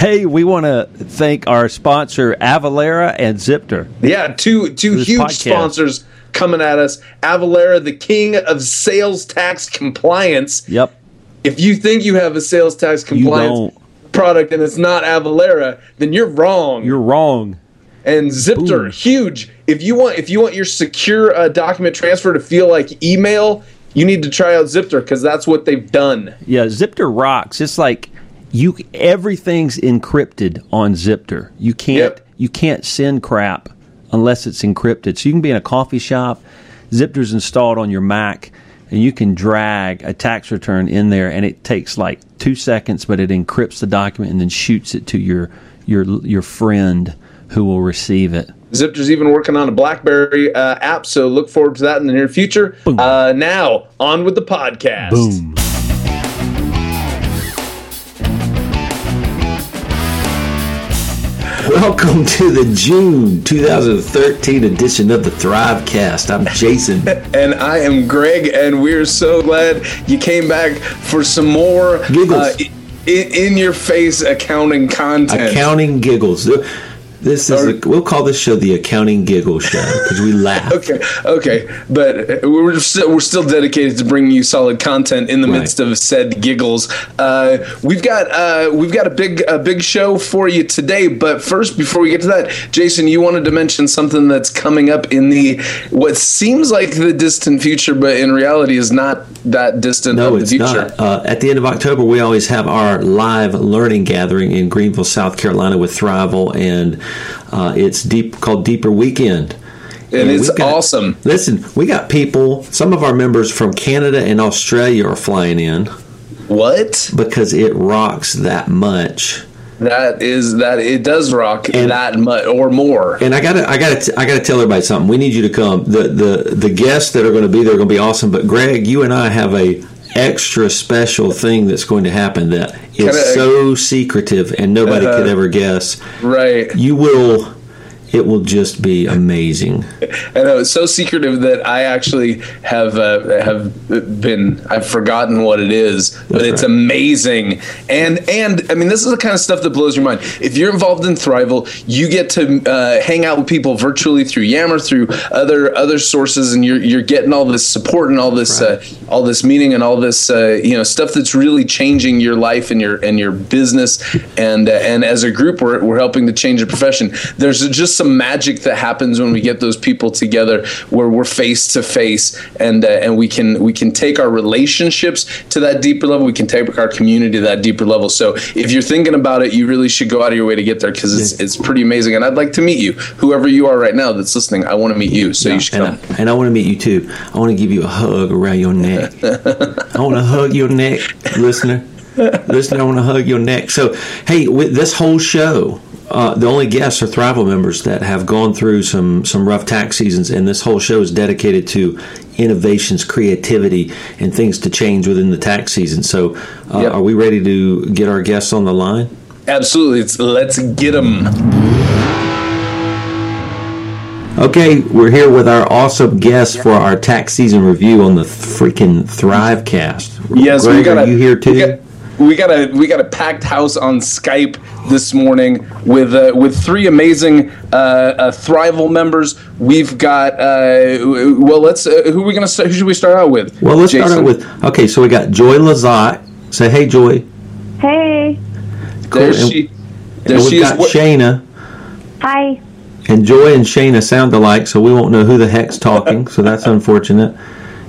Hey, we want to thank our sponsor Avalara and Zipter. Yeah, two two huge podcast. sponsors coming at us. Avalara, the king of sales tax compliance. Yep. If you think you have a sales tax compliance product and it's not Avalara, then you're wrong. You're wrong. and Zipter, huge. If you want, if you want your secure uh, document transfer to feel like email, you need to try out Zipter because that's what they've done. Yeah, Zipter rocks. It's like you everything's encrypted on Zipter. You can't Yep. you can't send crap unless it's encrypted. So you can be in a coffee shop, Zipter's installed on your Mac, and you can drag a tax return in there, and it takes like two seconds, but it encrypts the document and then shoots it to your your your friend who will receive it. Zipter's even working on a BlackBerry uh, app, so look forward to that in the near future. Uh, now on with the podcast. Boom. Welcome to the June 2013 edition of the Thrivecast. I'm Jason. And I am Greg, and we're so glad you came back for some more Giggles. Uh, in, your face accounting content. Accounting giggles. This is the, we'll call this show the Accounting Giggle Show because we laugh. Okay, okay, but we're still, we're still dedicated to bringing you solid content in the Right. midst of said giggles. Uh, we've got uh, we've got a big a big show for you today. But first, before we get to that, Jason, you wanted to mention something that's coming up in the what seems like the distant future, but in reality is not that distant No, of it's the future. not. Uh, at the end of October, we always have our live learning gathering in Greenville, South Carolina, with Thriveal, and uh, it's deep called Deeper Weekend. And it's we've got- awesome. Listen, we got people. Some of our members from Canada and Australia are flying in What? because it rocks that much. That is that it does rock And- that much or more. And I gotta, I gotta, I gotta tell everybody something. We need you to come. The the the guests that are going to be there are going to be awesome. But Greg, you and I have a extra special thing that's going to happen that is Kinda- so secretive and nobody Uh-huh. could ever guess. Right. You will. It will just be amazing. I know it's so secretive that I actually have uh, have been I've forgotten what it is, but That's it's right. amazing. And and I mean this is the kind of stuff that blows your mind. If you're involved in Thriveal, you get to uh, hang out with people virtually through Yammer, through other other sources, and you're you're getting all this support and all this uh, all this meeting and all this uh, you know stuff that's really changing your life and your and your business. And uh, and as a group, we're we're helping to change the profession. There's just some magic that happens when we get those people together, where we're face to face, and uh, and we can we can take our relationships to that deeper level. We can take our community to that deeper level. So if you're thinking about it, you really should go out of your way to get there because it's it's pretty amazing. And I'd like to meet you, whoever you are right now that's listening. I want to meet you, so you should And come. I, and I want to meet you too. I want to give you a hug around your neck. I want to hug your neck, listener. Listener, I want to hug your neck. So, hey, with this whole show, uh, the only guests are Thriveal members that have gone through some some rough tax seasons, and this whole show is dedicated to innovations, creativity, and things to change within the tax season. So, uh, Yep. are we ready to get our guests on the line? Absolutely, it's let's get them. Okay, we're here with our awesome guests for our tax season review on the freaking Thrivecast. Yes, Greg, we got are you here too? We got, we got a we got a packed house on Skype this morning with uh, with three amazing uh, uh, Thriveal members. We've got uh, well, let's uh, who are we gonna who should we start out with? well, let's start out with okay. So we got Joy Lazat. Say hey, Joy. Hey. there and- she And there we've she is. got What- Shayna. Hi. And Joy and Shayna sound alike, so we won't know who the heck's talking. so that's unfortunate.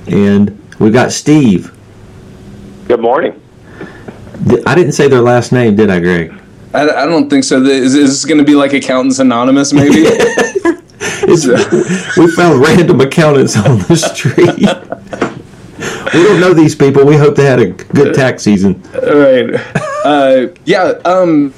And we've got Steve. Good morning. I didn't say their last name, did I, Greg? I, I don't think so. Is, is this going to be like Accountants Anonymous? Maybe. It's, we found random accountants on the street. we don't know these people. We hope they had a good tax season. All right. Uh, yeah. Um.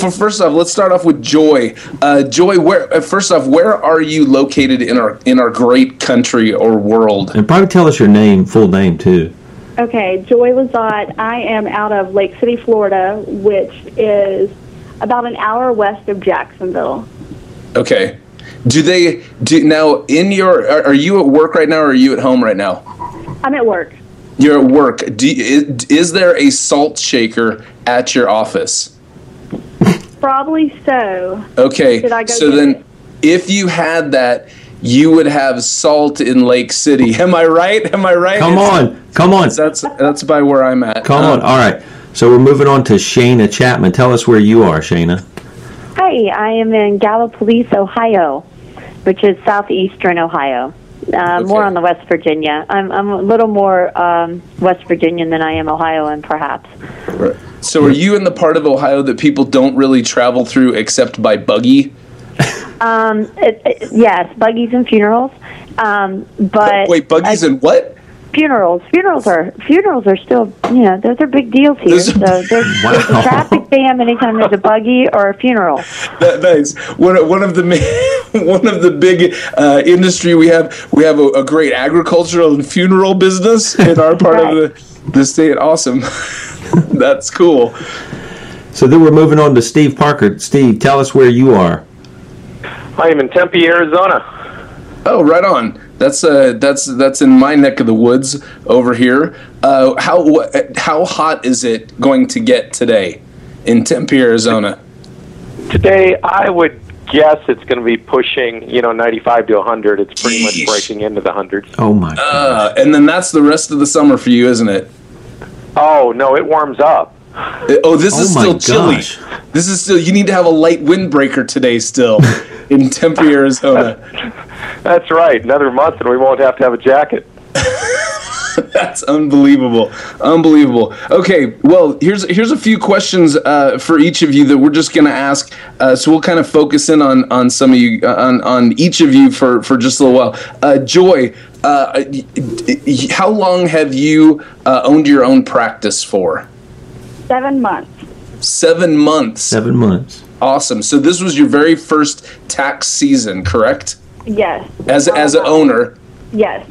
For first off, let's start off with Joy. Uh, Joy, where uh, first off, where are you located in our in our great country or world? And probably tell us your name, full name too. Okay, Joy Lazat. I am out of Lake City, Florida, which is about an hour west of Jacksonville. Okay. Do they do now in your? Are, are you at work right now, or are you at home right now? I'm at work. You're at work. Do, is, is there a salt shaker at your office? Probably so. Okay. Did I go so then, it? if you had that, you would have salt in Lake City. Am I right? Am I right? Come It's- on, come on, That's that's by where I'm at. come Um, on. All right. So we're moving on to Shayna Chapman. Tell us where you are, Shayna. Hi, I am in Gallipolis, Ohio, which is southeastern Ohio. Uh, More on the West Virginia. I'm, I'm a little more um, West Virginian than I am Ohioan, perhaps. Right. So, are you in the part of Ohio that people don't really travel through except by buggy? Um, it, it, yes, buggies and funerals. Um, but Wait, buggies uh, and what? Funerals. Funerals are funerals are still you know those are big deals here. Those are- so there's, there's Wow. a traffic jam anytime there's a buggy or a funeral. That, nice. One, one of the ma- one of the big uh, industry we have. We have a, a great agricultural and funeral business in our part of the the state. Awesome. That's cool. So then we're moving on to Steve Parker. Steve, tell us where you are. I am in Tempe, Arizona. Oh, right on. That's uh, that's that's in my neck of the woods over here. Uh, how wh- how hot is it going to get today in Tempe, Arizona? Today, I would guess it's going to be pushing, you know, 95 to 100. It's pretty Yeesh. much breaking into the hundreds. Oh my. Uh, and then that's the rest of the summer for you, isn't it? Oh no, it warms up. Oh, this is Oh my still chilly. gosh. This is still. You need to have a light windbreaker today, still in Tempe, Arizona. That's right. Another month, and we won't have to have a jacket. That's unbelievable, unbelievable. Okay, well, here's here's a few questions uh, for each of you that we're just gonna ask. Uh, so we'll kind of focus in on on some of you uh, on on each of you for for just a little while. Uh, Joy, uh, y- y- how long have you uh, owned your own practice for? Seven months. Seven months. Seven months. Awesome. So this was your very first tax season, correct? Yes. As as an owner, Yes.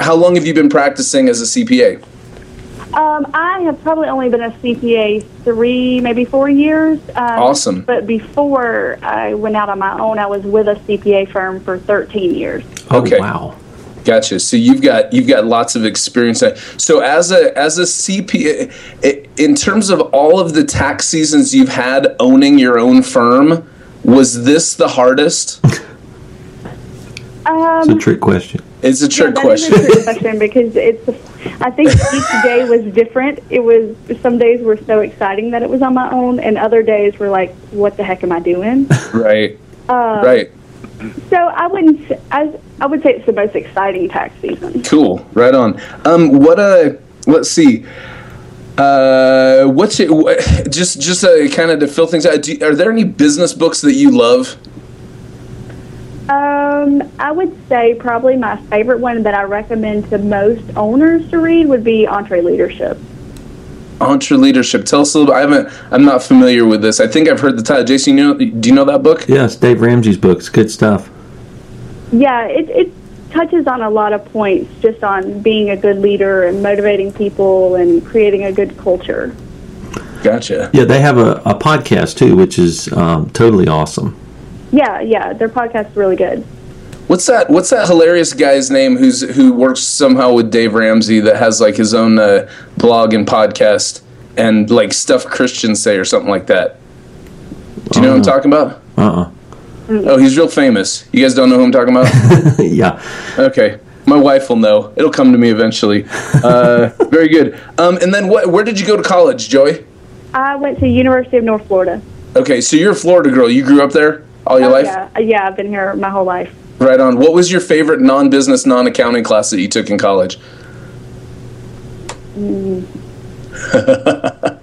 how long have you been practicing as a CPA? Um, I have probably only been a CPA three, maybe four years. Um, Awesome. But before I went out on my own, I was with a CPA firm for 13 years. Oh, Okay. Wow. Gotcha. So you've got you've got lots of experience. So as a as a CPA, in terms of all of the tax seasons you've had owning your own firm, was this the hardest? It's a Um, trick question. It's a trick that question. a trick question because it's. I think each day was different. It was some days were so exciting that it was on my own, and other days were like, "What the heck am I doing?" right. Uh, Right. So I wouldn't. i would say it's the most exciting tax season. Cool. Right on. Um, what a let's see. Uh, what's it? What, just just uh, kind of to fill things out. Do, are there any business books that you love? Um, I would say probably my favorite one that I recommend to most owners to read would be EntreLeadership. Entre Leadership. Tell us a little. I haven't. I'm not familiar with this. I think I've heard the title. Jason, you know, do you know that book? Yes, Dave Ramsey's books. Good stuff. Yeah, it, it touches on a lot of points just on being a good leader and motivating people and creating a good culture. Gotcha. Yeah, they have a, a podcast too, which is um, totally awesome. Yeah, yeah, their podcast's really good. What's that? What's that hilarious guy's name who's who works somehow with Dave Ramsey that has like his own uh, blog and podcast and like stuff Christians say or something like that? Do you know what I'm talking about? Uh Oh, he's real famous. You guys don't know who I'm talking about? yeah. okay. My wife will know. It'll come to me eventually. Uh, very good. Um, and then what? Where did you go to college, Joey? I went to University of North Florida. Okay, so you're a Florida girl. You grew up there all your Oh, life. Yeah, yeah, I've been here my whole life. Right on. What was your favorite non-business, non-accounting class that you took in college? Mm.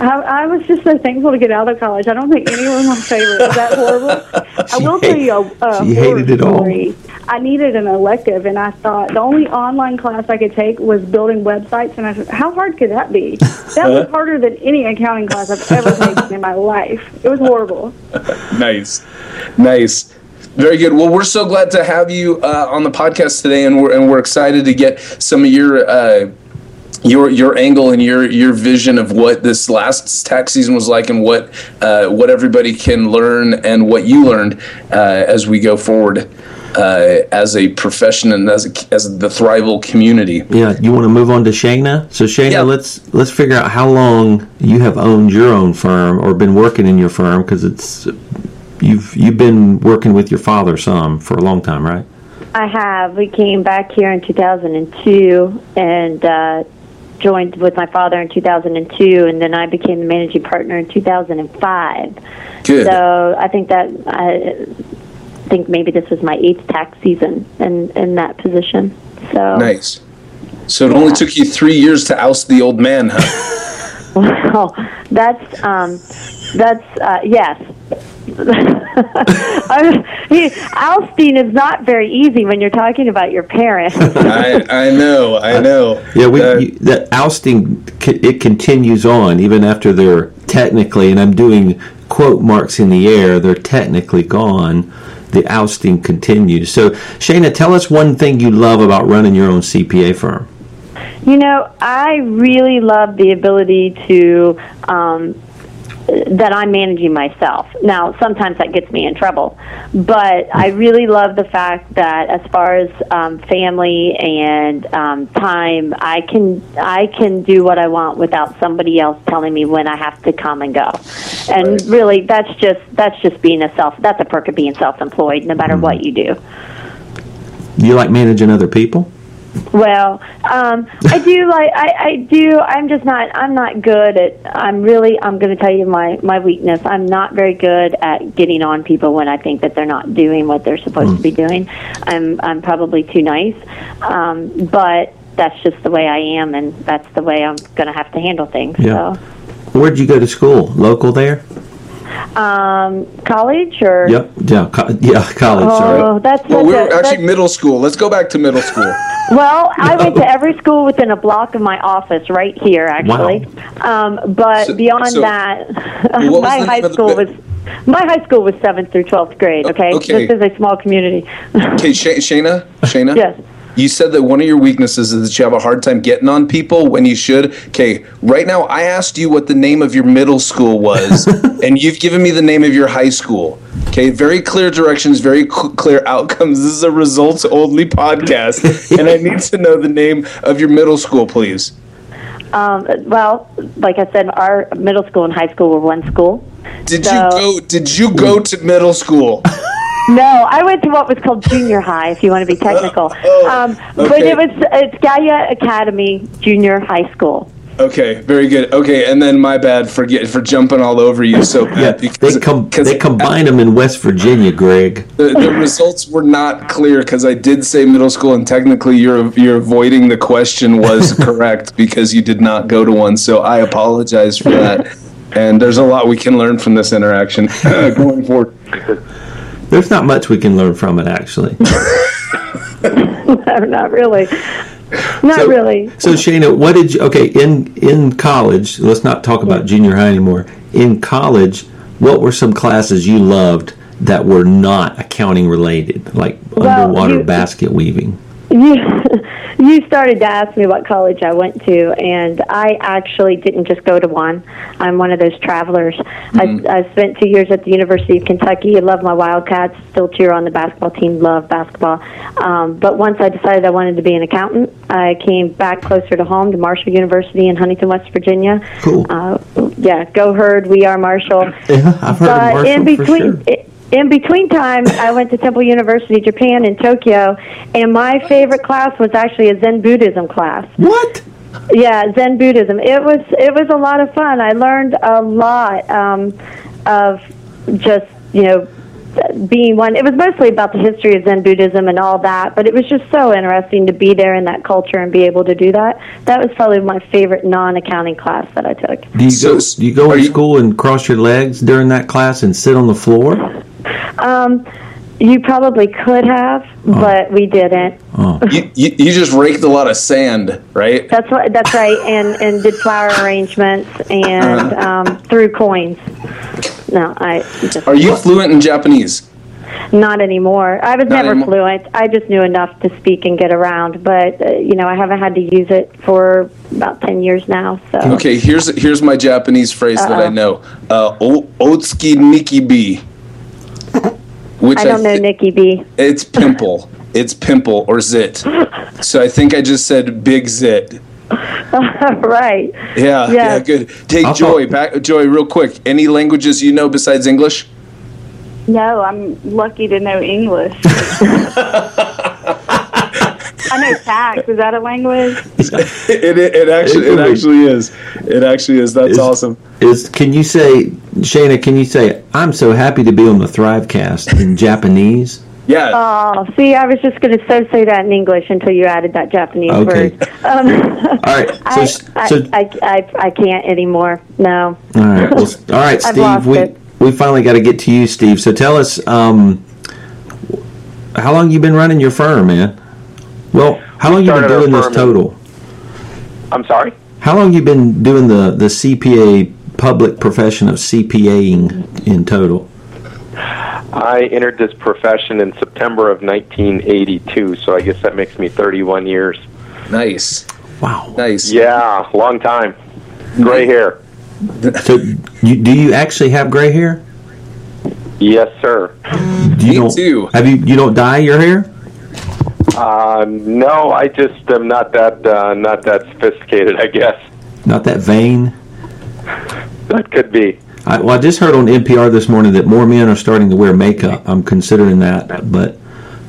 I, I was just so thankful to get out of college. I don't think any were my favorite. Is that horrible? I will tell you a, a she hated it all. story. I needed an elective, and I thought the only online class I could take was building websites. And I said, how hard could that be? That was harder than any accounting class I've ever taken in my life. It was horrible. Nice, nice, very good. Well, we're so glad to have you uh, on the podcast today, and we're and we're excited to get some of your. Uh, your your angle and your your vision of what this last tax season was like and what uh, what everybody can learn and what you learned uh, as we go forward. Uh, as a profession and as a, as the Thriveal community. Yeah, you want to move on to Shayna? So Shayna, Yeah. let's let's figure out how long you have owned your own firm or been working in your firm because it's you've you've been working with your father some for a long time, right? I have. We came back here in 2002 and uh, joined with my father in 2002, and then I became the managing partner in 2005. Good. So I think that I think maybe this was my eighth tax season in in that position. So Nice. So it only took you three years to oust the old man, huh? Well, that's um, that's uh, yes. I, he, ousting is not very easy when you're talking about your parents. I, I know, I know. Yeah, we Uh, you, that ousting it continues on even after they're technically, and I'm doing quote marks in the air. They're technically gone. The ousting continues. So, Shayna, tell us one thing you love about running your own CPA firm. You know, I really love the ability to um, that I'm managing myself. Now, sometimes that gets me in trouble, but I really love the fact that as far as um, family and um, time, I can I can do what I want without somebody else telling me when I have to come and go. And Right. really, that's just that's just being a self. That's a perk of being self-employed, no matter what you do. You like managing other people? Well, um, I do like I, I do. I'm just not. I'm not good at. I'm really. I'm going to tell you my my weakness. I'm not very good at getting on people when I think that they're not doing what they're supposed to be doing. I'm I'm probably too nice, um, but that's just the way I am, and that's the way I'm going to have to handle things. Yeah. So, Where'd you go to school? Local there? Um, college or Yep. Yeah. Co- yeah. College. sorry. Oh, that's Well, such we a- were actually that's- middle school. Let's go back to middle school. Well, I went to every school within a block of my office right here, actually. Um, but So- beyond so- that, my high the school was my high school was seventh through twelfth grade. Okay, okay. this is a small community. Okay, Shay- Shana, Shayna. Yes. You said that one of your weaknesses is that you have a hard time getting on people when you should. Okay, right now I asked you what the name of your middle school was, and you've given me the name of your high school. Okay, very clear directions, very cl- clear outcomes. This is a results only podcast, and I need to know the name of your middle school, please. um, well, like I said, our middle school and high school were one school. Did So- you go? Did you go to middle school? No, I went to what was called junior high, if you want to be technical. Oh, um, But it was it's Gallia Academy Junior High School. Okay, very good. Okay, and then my bad for get, for jumping all over you so bad Yeah. because They com- they combine them in West Virginia, Greg. the, the results were not clear because I did say middle school, and technically you're you're avoiding the question was correct because you did not go to one. So I apologize for that. And there's a lot we can learn from this interaction going forward. There's not much we can learn from it, actually. no, not really. Not So- really. So Shana, what did you? Okay, in in college, let's not talk about junior high anymore. In college, what were some classes you loved that were not accounting related, like Well, underwater you- basket weaving? You, you started to ask me what college I went to, and I actually didn't just go to one. I'm one of those travelers. I, I spent two years at the University of Kentucky. I love my Wildcats. Still cheer on the basketball team. Love basketball. Um, but once I decided I wanted to be an accountant, I came back closer to home to Marshall University in Huntington, West Virginia. Cool. Uh, yeah, go herd. We are Marshall. Yeah, I've heard of Marshall in for between sure. i- in between time i went to temple university japan in tokyo and my favorite class was actually a zen buddhism class What? yeah zen buddhism it was it was a lot of fun i learned a lot um, of just you know being one it was mostly about the history of zen buddhism and all that but it was just so interesting to be there in that culture and be able to do that that was probably my favorite non-accounting class that i took Do you So, go? Do you go in you- school and cross your legs during that class and sit on the floor? Um, you probably could have, but we didn't. You, you, you just raked a lot of sand, right? That's what. That's right. And and did flower arrangements and um, threw coins. No, I just Are you fluent in Japanese? not anymore. I was Not never anymore? fluent. I just knew enough to speak and get around, but uh, you know I haven't had to use it for about ten years now. So Okay, here's here's my Japanese phrase that I know. Uh, o- Otsuki Niki B. which I don't know Nikki B. It's pimple. it's pimple or zit. So I think I just said big zit. right. Yeah, yeah, Yeah. good. Take I'll Joy, back, Joy, real quick. Any languages you know besides English? No, I'm lucky to know English. I know tax. Is that a language? it, it, it actually, it actually is. It actually is. That's Is- awesome. Is can you say, Shana? Can you say, "I'm so happy to be on the Thrivecast" in Japanese? Yeah. Oh, see, I was just going to so say that in English until you added that Japanese Okay. word. Um, All right. So, I, I, so I, I, I can't anymore. No. all right. Well, s- all right, I've Steve. lost We it. we finally got to get to you, Steve. So tell us, um, how long you been running your firm, man? Well, how long have you been doing this firm in- total? I'm sorry. How long you been doing the the CPA public profession of CPAing in total? I entered this profession in September of 1982, so I guess that makes me 31 years. Nice. Wow. Nice. Yeah, long time. Gray hair. So, you, do you actually have gray hair? Yes, sir. Do you Me too. Have you you don't dye your hair? Uh, no, I just am not that uh, not that sophisticated. I guess Not that vain. that could be. I, well, I just heard on NPR this morning that more men are starting to wear makeup. I'm considering that, but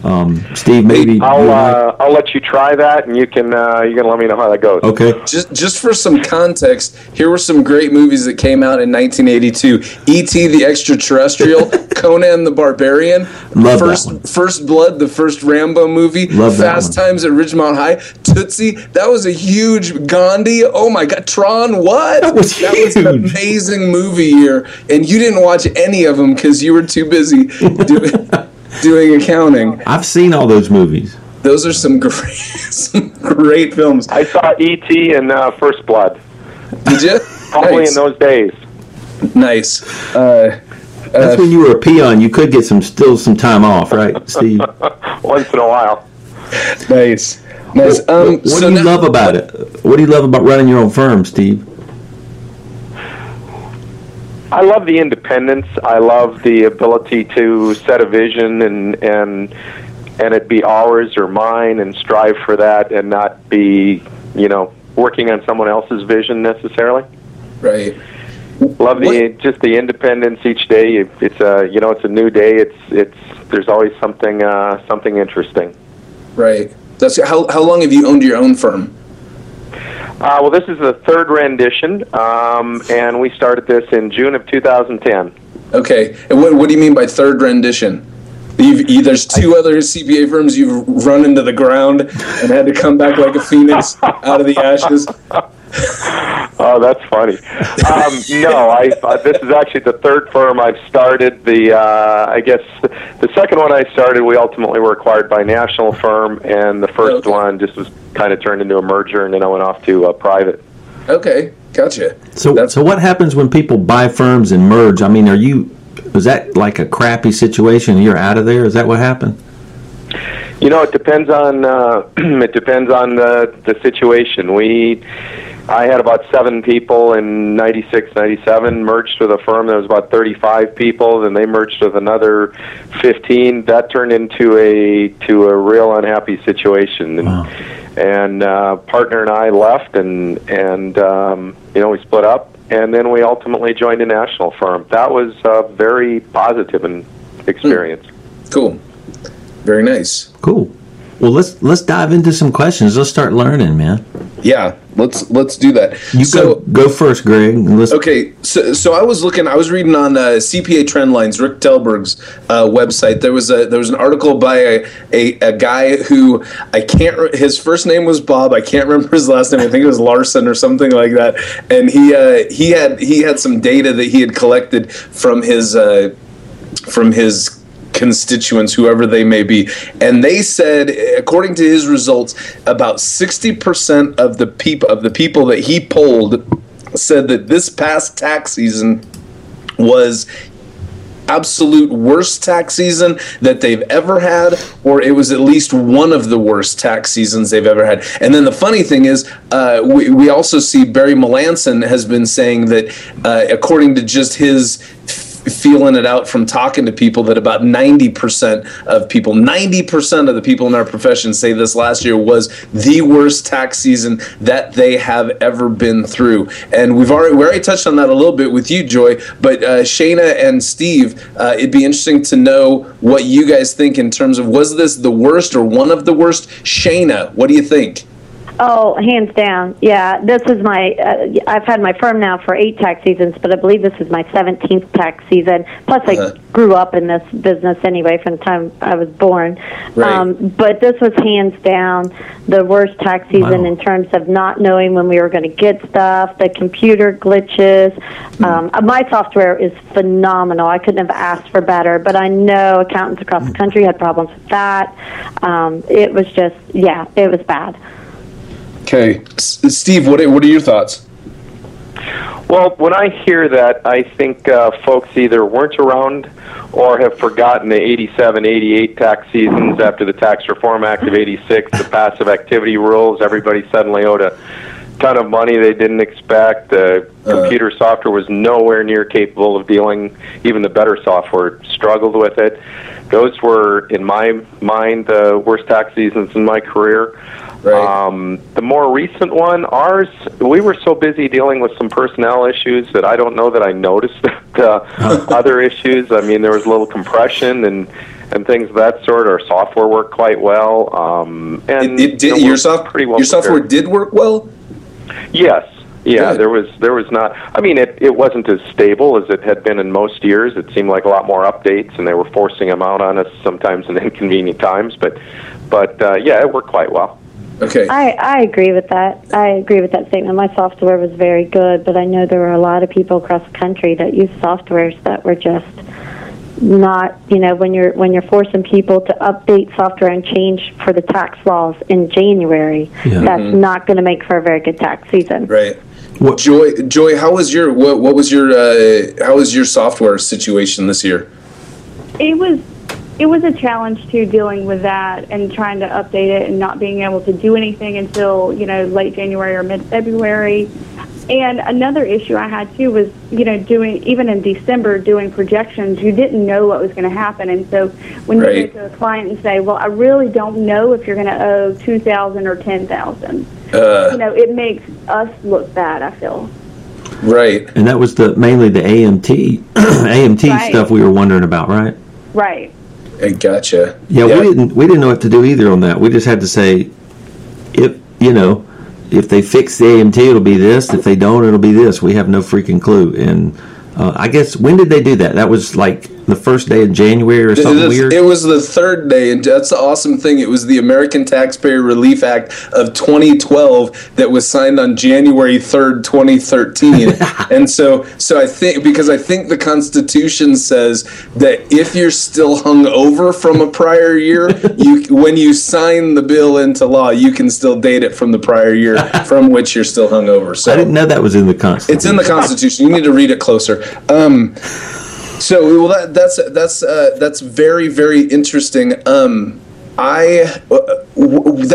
um, Steve, maybe I'll I- uh, I'll let you try that, and you can uh, you can let me know how that goes. okay. Just, just for some context, here were some great movies that came out in 1982: E.T. the Extraterrestrial, Conan the Barbarian, Love that First one. First Blood, the first Rambo movie, Love that Fast. Times at Ridgemont High, Tootsie. That was a huge Gandhi. Oh my God, Tron. What? That was an huge. amazing movie year, and you didn't watch any of them because you were too busy doing, doing accounting. I've seen all those movies. Those are some great, some great films. I saw E.T. and uh, First Blood, Did you? probably nice. in those days. Nice. Uh, That's when you were a peon. You could get some still some time off, right, Steve? Once in a while. nice. Nice. Um, what so do you now- love about it? What do you love about running your own firm, Steve? I love the independence. I love the ability to set a vision and and and it be ours or mine and strive for that and not be, you know, working on someone else's vision necessarily. Right. Love the What- just the independence each day. It's a you know it's a new day. It's it's there's always something uh, something interesting. Right. That's how. How long have you owned your own firm? Uh, well, this is the third rendition, um, and we started this in June of 2010. Okay. And what What do you mean by third rendition? You've, you, there's two other CPA firms you've run into the ground and had to come back like a phoenix out of the ashes. Oh, that's funny. Um, no, I, uh, this is actually the third firm I've started. The uh, I guess the second one I started, we ultimately were acquired by a national firm, and the first Okay. one just was kind of turned into a merger, and then I went off to uh, private. Okay. Gotcha. So, That's- so what happens when people buy firms and merge? I mean, are you? Is that like a crappy situation? You're out of there. Is that what happened? You know, it depends on uh, it depends on the the situation. We I had about seven people in 96, 97, merged with a firm that was about 35 people, then they merged with another 15. That turned into a to a real unhappy situation. And, Wow. and uh, partner and I left, and and um, you know we split up, and then we ultimately joined a national firm. That was a very positive and experience. Cool. Very nice. Cool. Well, let's let's dive into some questions. Let's start learning, man. Yeah. Let's let's do that. You so, go go first, Greg. Let's Okay, so so I was looking, I was reading on uh, CPA Trendlines, Rick Telberg's uh, website. There was a there was an article by a, a, a guy who I can't. Re- his first name was Bob. I can't remember his last name. I think it was Larson or something like that. And he uh, he had he had some data that he had collected from his uh, from his constituents, whoever they may be. And they said, according to his results, about 60% of the people of the people that he polled said that this past tax season was absolute worst tax season that they've ever had, or it was at least one of the worst tax seasons they've ever had. And then the funny thing is, uh, we, we also see Barry Melancon has been saying that, uh, according to just his feeling it out from talking to people that about 90% of people, 90% of the people in our profession say this last year was the worst tax season that they have ever been through. And we've already, we already touched on that a little bit with you, Joy, but uh, Shayna and Steve, uh, it'd be interesting to know what you guys think in terms of was this the worst or one of the worst? Shayna, what do you think? Oh, hands down. Yeah, this is my. Uh, I've had my firm now for eight tax seasons, but I believe this is my 17th tax season. Plus, Uh-huh. I grew up in this business anyway from the time I was born. Right. Um, but this was hands down the worst tax season Wow. in terms of not knowing when we were going to get stuff, the computer glitches. Um, uh, my software is phenomenal. I couldn't have asked for better, but I know accountants across the country had problems with that. Um, it was just, yeah, it was bad. Okay. S- Steve, what are, what are your thoughts? Well, when I hear that, I think uh, folks either weren't around or have forgotten the 87, 88 tax seasons after the Tax Reform Act of 86, the passive activity rules. Everybody suddenly owed a ton of money they didn't expect. The computer software was nowhere near capable of dealing, even the better software struggled with it. Those were, in my mind, the worst tax seasons in my career. Right. Um, the more recent one, ours, we were so busy dealing with some personnel issues that I don't know that I noticed uh, other issues. I mean, there was a little compression and and things of that sort. Our software worked quite well, um, and It, it you know, did, your, soft, pretty well your software did work well? Yes. Yeah, Good. there was there was not. I mean, it it wasn't as stable as it had been in most years. It seemed like a lot more updates, and they were forcing them out on us sometimes in inconvenient times. But but uh, yeah, it worked quite well. Okay. I, I agree with that. I agree with that statement. My software was very good, but I know there were a lot of people across the country that use softwares that were just not, you know, when you're when you're forcing people to update software and change for the tax laws in January, Yeah. that's Mm-hmm. not going to make for a very good tax season. Right. What- Joy, Joy, how was your what, what was your uh, how was your software situation this year? it was it was a challenge too dealing with that and trying to update it and not being able to do anything until you know late January or mid February. And another issue I had too was you know doing even in December doing projections. You didn't know what was going to happen, and so when Right. you go to a client and say, "Well, I really don't know if you're going to owe two thousand or ten thousand, you Uh, know, it makes us look bad. I feel. right. And that was the mainly the AMT AMT Right. stuff we were wondering about, right? Right. Gotcha. Yeah, we didn't we didn't know what to do either on that. We just had to say if you know if they fix the AMT, it'll be this. If they don't, it'll be this. We have no freaking clue. And uh, I guess when did they do that? That was like the first day of January or something It- weird. It was the third day, and that's the awesome thing. It was the American Taxpayer Relief Act of 2012 that was signed on January 3rd, 2013. and so, so I think because I think the Constitution says that if you're still hung over from a prior year, you when you sign the bill into law, you can still date it from the prior year from which you're still hung over. So I didn't know that was in the Constitution. it's in the Constitution. You need to read it closer. Um, so well, that, that's that's uh, that's very very interesting. Um, I uh,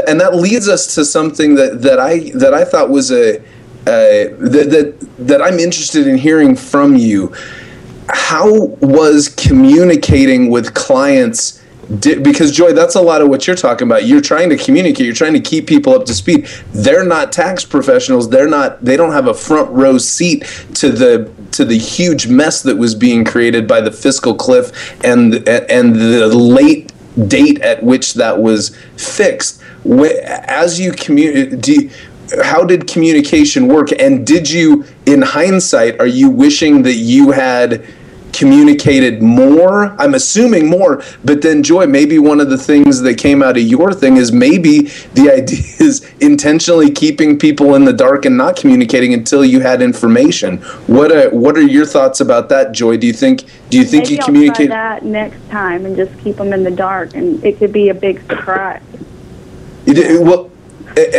and that leads us to something that, that I that I thought was a uh, that, that that I'm interested in hearing from you. How was communicating with clients? Because Joy, that's a lot of what you're talking about. You're trying to communicate. You're trying to keep people up to speed. They're not tax professionals. They're not. They don't have a front row seat to the to the huge mess that was being created by the fiscal cliff and and the late date at which that was fixed. As you communicate, how did communication work? And did you, in hindsight, are you wishing that you had communicated more? I'm assuming more, but then Joy, maybe one of the things that came out of your thing is maybe the idea is intentionally keeping people in the dark and not communicating until you had information. What are what are your thoughts about that, Joy? Do you think do you think Maybe you communicate? that next time and just keep them in the dark, and it could be a big surprise. You did- well,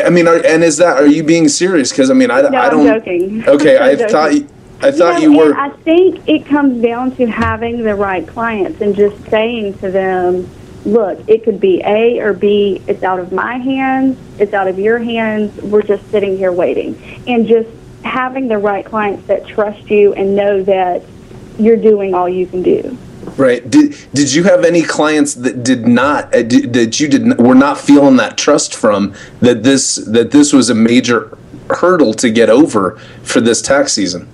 I mean, are, and is that are you being serious? Because I mean, I, No, I I'm don't. joking. Okay, I'm I thought you, I thought you, you were. I think it comes down to having the right clients and just saying to them, look, it could be A or B. It's out of my hands. It's out of your hands. We're just sitting here waiting. And just having the right clients that trust you and know that you're doing all you can do. Right. Did Did you have any clients that did not uh, did, that you did not, were not feeling that trust from that this that this was a major hurdle to get over for this tax season?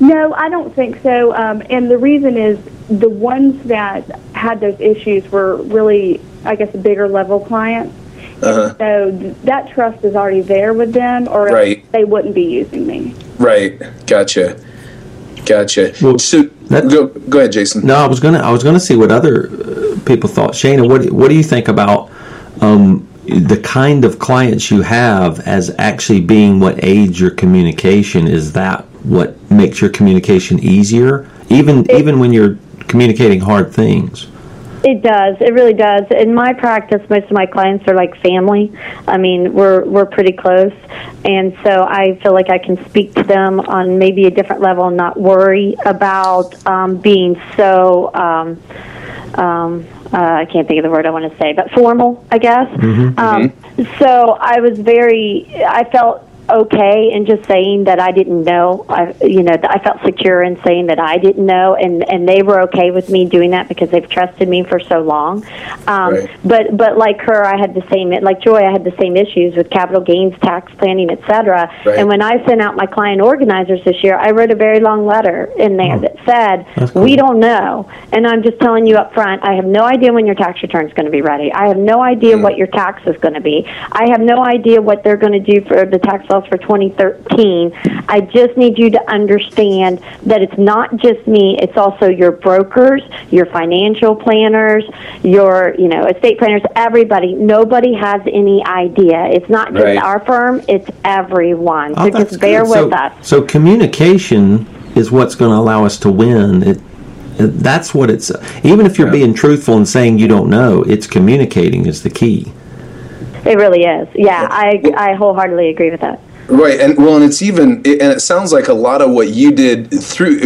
No, I don't think so. Um, and the reason is the ones that had those issues were really, I guess, bigger level clients. Uh-huh. So th- that trust is already there with them, or else Right. they wouldn't be using me. Right. Gotcha. Gotcha. Well, so that- go go ahead, Jason. No, I was gonna I was gonna see what other uh, people thought. Shana, what what do you think about um, the kind of clients you have as actually being what aids your communication? Is that what makes your communication easier, even even when you're communicating hard things? It does. It really does. In my practice, most of my clients are like family. I mean, we're we're pretty close, and so I feel like I can speak to them on maybe a different level and not worry about um, being so. Um, um, uh, I can't think of the word I want to say, but formal, I guess. Um, so I was very. I felt okay in just saying that I didn't know. I, you know, I felt secure in saying that I didn't know, and and they were okay with me doing that because they've trusted me for so long. Um, Right. But but like her, I had the same like Joy. I had the same issues with capital gains tax planning, et cetera. Right. And when I sent out my client organizers this year, I wrote a very long letter in there that said, cool. "We don't know," and I'm just telling you up front. I have no idea when your tax return is going to be ready. I have no idea what your tax is going to be. I have no idea what they're going to do for the tax laws for 2013. I just need you to understand that it's not just me. It's also your brokers, your financial planners, your you know estate planners. Everybody. Nobody has any idea. It's not just Right. our firm. It's everyone. Oh, so just bear good. with so, us. So communication is what's going to allow us to win. It, it- that's what it's. Even if you're Yeah. being truthful and saying you don't know, it's communicating is the key. It really is. Yeah, I I wholeheartedly agree with that. Right, and well, and it's even, and it sounds like a lot of what you did through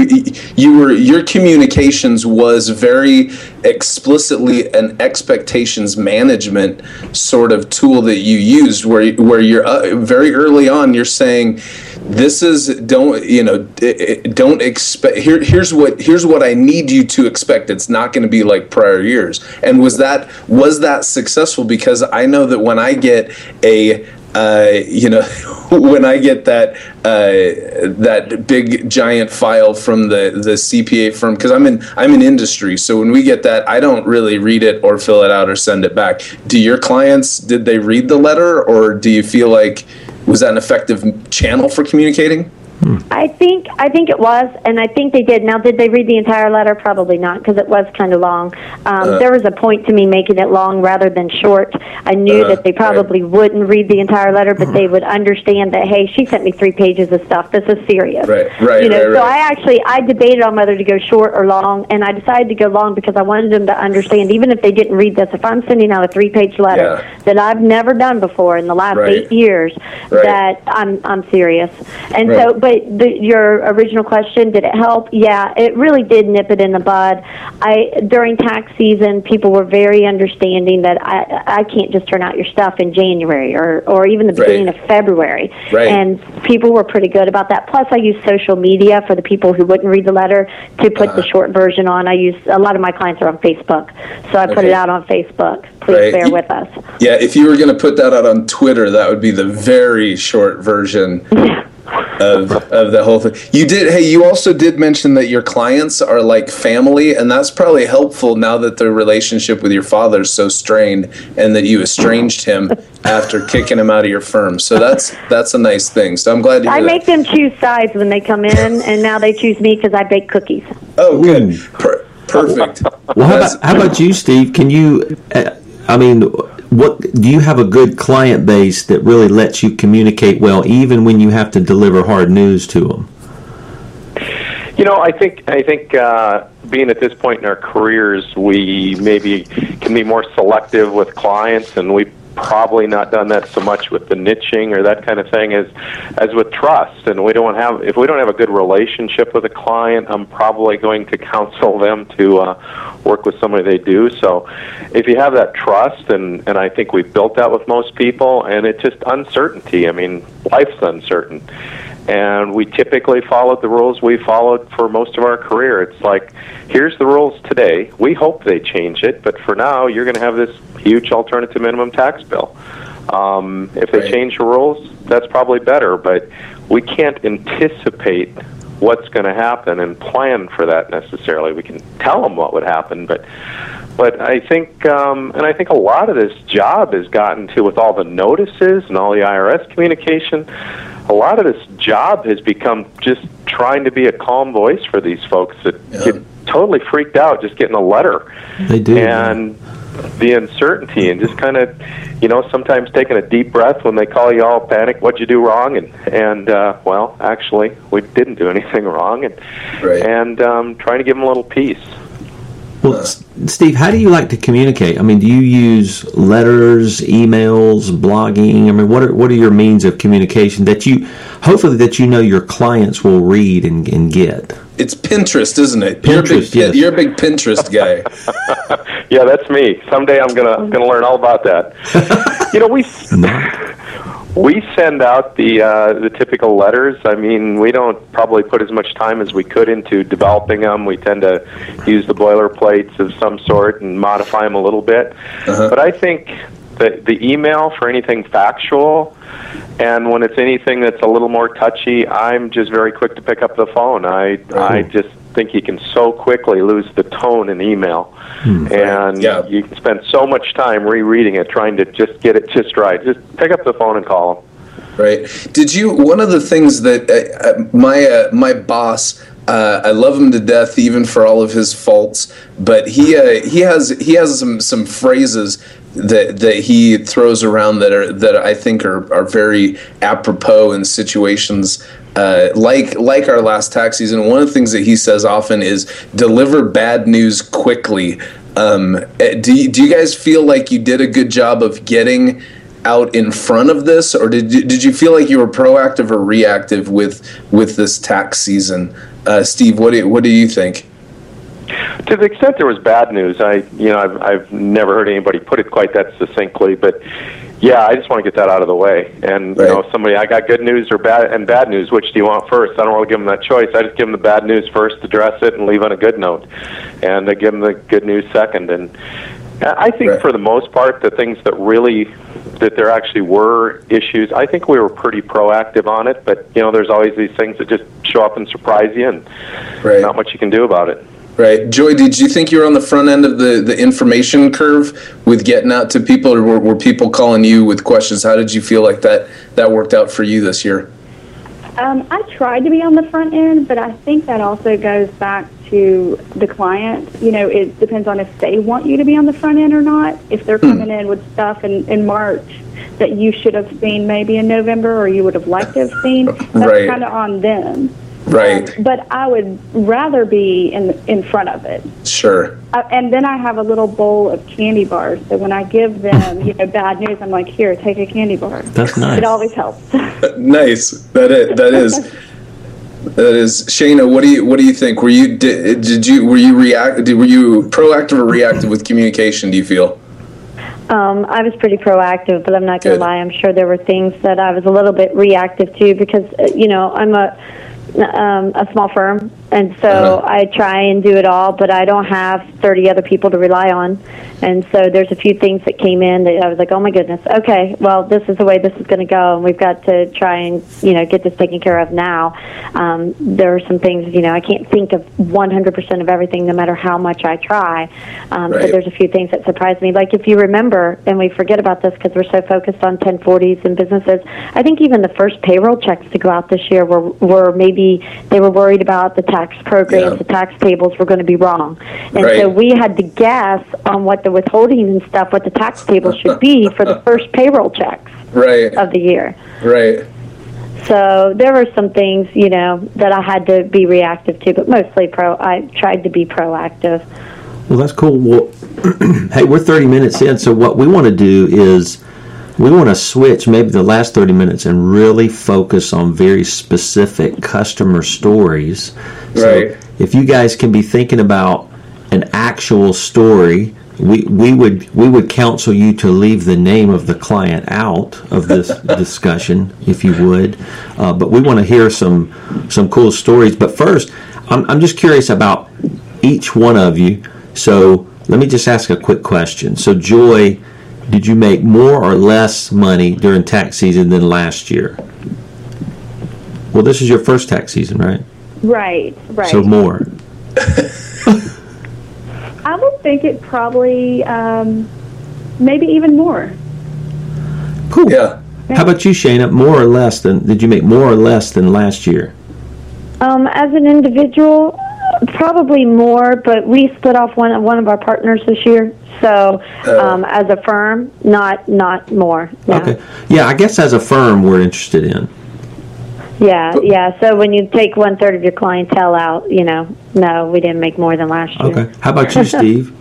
you were your communications was very explicitly an expectations management sort of tool that you used, where where you're uh, very early on, you're saying, this is don't you know don't expect here here's what here's what I need you to expect. It's not going to be like prior years. And was that was that successful? Because I know that when I get a uh, you know, when I get that uh, that big giant file from the the CPA firm, because I'm in I'm in industry, so when we get that, I don't really read it or fill it out or send it back. Do your clients did they read the letter, or do you feel like was that an effective channel for communicating? I think I think it was, and I think they did. Now, did they read the entire letter? Probably not, because it was kind of long. Um, there was a point to me making it long rather than short. I knew Uh, that they probably wouldn't read the entire letter, but they would understand that hey, she sent me three pages of stuff. This is serious. Right, right, You know, right, so. I actually I debated on whether to go short or long, and I decided to go long because I wanted them to understand, even if they didn't read this, if I'm sending out a three-page letter Yeah. that I've never done before in the last Right. eight years, Right. that I'm I'm serious. And Right. so, but the, your original question, did it help? Yeah, it really did nip it in the bud. I during tax season, people were very understanding that I I can't just turn out your stuff in January or or even the beginning Right. of February. Right. And people were pretty good about that. Plus, I use social media for the people who wouldn't read the letter to put Uh-huh. the short version on. I use a lot of my clients are on Facebook, so I put it out on Facebook. Please Right. bear You- with us. Yeah, if you were going to put that out on Twitter, that would be the very short version of of the whole thing. You did. Hey, you also did mention that your clients are like family, and that's probably helpful now that the relationship with your father is so strained, and that you estranged him after kicking him out of your firm. So that's that's a nice thing. So I'm glad to hear I that. make them choose sides when they come in, and now they choose me because I bake cookies. oh, good. Per- perfect. Well, how about, how about you, Steve? Can you? Uh, I mean, what do you have a good client base that really lets you communicate well, even when you have to deliver hard news to them? You know, I think I think uh, being at this point in our careers, we maybe can be more selective with clients, and we've probably not done that so much with the niching or that kind of thing as as with trust. And we don't have if we don't have a good relationship with a client, I'm probably going to counsel them to uh, work with somebody they do. So, if you have that trust, and and I think we've built that with most people, and it's just uncertainty. I mean, life's uncertain and we typically followed the rules we followed for most of our career. It's like, here's the rules today. We hope they change it, but for now, you're going to have this huge alternative minimum tax bill. Um, if they Right. change the rules, that's probably better, but we can't anticipate what's going to happen and plan for that necessarily. We can tell them what would happen, but but I think um, and I think a lot of this job has gotten to with all the notices and all the IRS communication. A lot of this job has become just trying to be a calm voice for these folks that Yeah. get totally freaked out just getting a letter They do. and the uncertainty and just kind of you know sometimes taking a deep breath when they call you all panic what'd you do wrong and and uh, well actually we didn't do anything wrong and Right. and um, trying to give them a little peace Well, S- Steve, how do you like to communicate? I mean, do you use letters, emails, blogging? I mean, what are what are your means of communication that you hopefully that you know your clients will read and, and get? It's Pinterest, isn't it? you're, a big, Pinterest, yes. you're a big Pinterest guy. yeah that's me someday i'm gonna gonna learn all about that you know we Not. We send out the uh, the typical letters. I mean, we don't probably put as much time as we could into developing them. We tend to use the boilerplates of some sort and modify them a little bit. But I think the the email for anything factual, and when it's anything that's a little more touchy, I'm just very quick to pick up the phone. I I just think you can so quickly lose the tone in email, and Yeah. you can spend so much time rereading it, trying to just get it just right. Just pick up the phone and call them. Right. Did you? One of the things that uh, uh, my uh, my boss, uh, I love him to death, even for all of his faults. But he uh, he has he has some some phrases that that he throws around that are that I think are are very apropos in situations. Uh, like like our last tax season, one of the things that he says often is deliver bad news quickly. Um, uh, do you, do you guys feel like you did a good job of getting out in front of this, or did you, did you feel like you were proactive or reactive with with this tax season? Uh, Steve, what do what do you think? To the extent there was bad news, I you know I've I've never heard anybody put it quite that succinctly, but yeah, I just want to get that out of the way. And you know, if somebody I got good news or bad and bad news, which do you want first? I don't really give them that choice. I just give them the bad news first, address it, and leave on a good note, and I give them the good news second. And I think Right. for the most part, the things that really that there actually were issues, I think we were pretty proactive on it. But you know, there's always these things that just show up and surprise you, and Right. not much you can do about it. Right, Joy. Did you think you were on the front end of the the information curve with getting out to people, or were, were people calling you with questions? How did you feel like that that worked out for you this year? Um, I tried to be on the front end, but I think that also goes back to the client. You know, it depends on if they want you to be on the front end or not. If they're coming in with stuff in, in March that you should have seen maybe in November or you would have liked to have seen, that's Right. kind of on them. Right, Um, but I would rather be in in front of it. sure. Uh, and then I have a little bowl of candy bars. So when I give them, you know, bad news, I'm like, here, take a candy bar. That's nice. It always helps. Nice. That is. That is. That is. Shayna, what do you what do you think? Were you did, did you were you react did, were you proactive or reactive with communication? Do you feel? Um, I was pretty proactive, but I'm not going Good. to lie. I'm sure there were things that I was a little bit reactive to because, uh, you know, I'm a um, a small firm, and so Uh-huh. I try and do it all, but I don't have 30 other people to rely on. And so there's a few things that came in that I was like, oh my goodness, okay, well, this is the way this is going to go, and we've got to try and, you know, get this taken care of now. Um, there are some things, you know, I can't think of 100% of everything no matter how much I try. Um, Right. So there's a few things that surprised me. Like if you remember, and we forget about this because we're so focused on 1040s and businesses, I think even the first payroll checks to go out this year were, were maybe they were worried about the tax programs, Yeah. the tax tables were going to be wrong. And Right. so we had to guess on what the withholding and stuff, what the tax table should be for the first payroll checks Right. of the year. Right. So there were some things, you know, that I had to be reactive to, but mostly pro. I tried to be proactive. Well, that's cool. Well, hey, we're 30 minutes in, so what we want to do is we want to switch maybe the last 30 minutes and really focus on very specific customer stories. So Right. if you guys can be thinking about an actual story we, we would we would counsel you to leave the name of the client out of this discussion if you would uh, but we want to hear some some cool stories but first I'm, I'm just curious about each one of you so let me just ask a quick question so joy did you make more or less money during tax season than last year well this is your first tax season right Right, right. so more I would think it probably, um, maybe even more. cool Yeah. how about you shayna more or less than did you make more or less than last year Um, as an individual, probably more, but we split off one one of our partners this year. So, um, as a firm, not not more. No. Okay. Yeah, I guess as a firm, we're interested in. Yeah, yeah. So when you take one third of your clientele out, you know, no, we didn't make more than last year. Okay. How about you, Steve?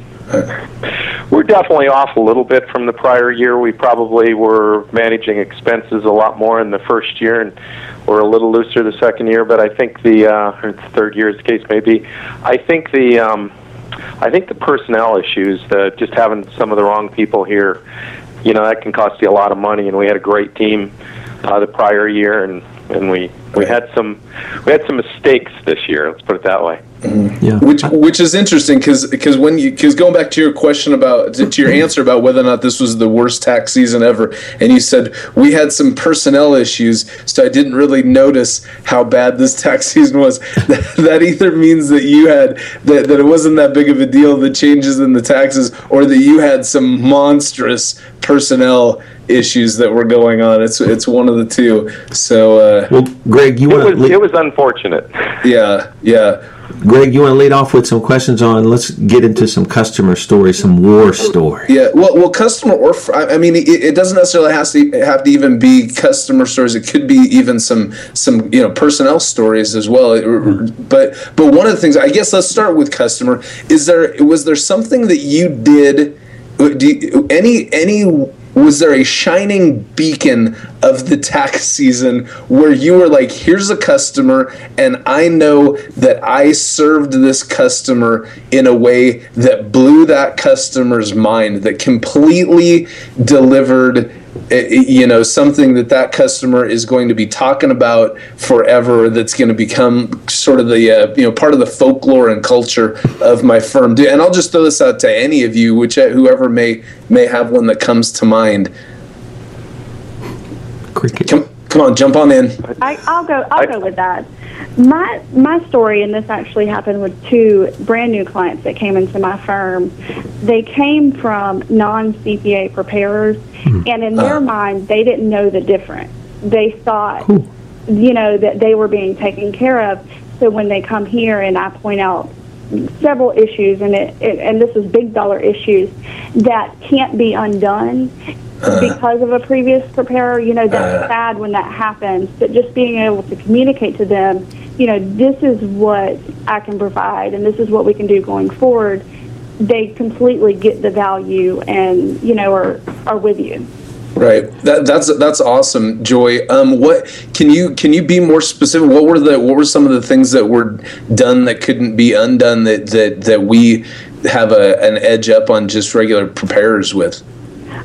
We're definitely off a little bit from the prior year. We probably were managing expenses a lot more in the first year, and we're a little looser the second year. But I think the uh, third year, as the case may be, I think the um, I think the personnel issues, the just having some of the wrong people here, you know, that can cost you a lot of money. And we had a great team uh, the prior year, and and we we had some we had some mistakes this year. Let's put it that way. Yeah. Which which is interesting because because when you because going back to your question about to, to your answer about whether or not this was the worst tax season ever, and you said we had some personnel issues, so I didn't really notice how bad this tax season was. That, that either means that you had that, that it wasn't that big of a deal the changes in the taxes, or that you had some monstrous personnel issues that were going on. It's it's one of the two. So uh, Well, Greg, you It was to it was unfortunate. yeah, yeah. Greg, you want to lead off with some questions on? Let's get into some customer stories, some war stories. Yeah, well, well, customer or I mean, it, it doesn't necessarily has to have to even be customer stories. It could be even some some you know personnel stories as well. But but one of the things I guess let's start with customer. Is there was there something that you did? Do you, any any was there a shining beacon of the tax season where you were like here's a customer and i know that i served this customer in a way that blew that customer's mind that completely delivered you know something that that customer is going to be talking about forever that's going to become sort of the uh, you know part of the folklore and culture of my firm and i'll just throw this out to any of you which whoever may may have one that comes to mind Cricket. come come on jump on in I, I'll go. I'll go with that. My my story, and this actually happened with two brand new clients that came into my firm. They came from non CPA preparers, hmm. and in their uh. mind, they didn't know the difference. They thought, you know, that they were being taken care of. So when they come here, and I point out several issues, and it, it and this is big dollar issues that can't be undone because of a previous preparer. You know, that's sad when that happens. But just being able to communicate to them, you know, this is what I can provide, and this is what we can do going forward. They completely get the value, and you know, are are with you. Right. That, that's that's awesome, Joy. Um, what can you can you be more specific? What were the what were some of the things that were done that couldn't be undone that that that we have a an edge up on just regular preparers with?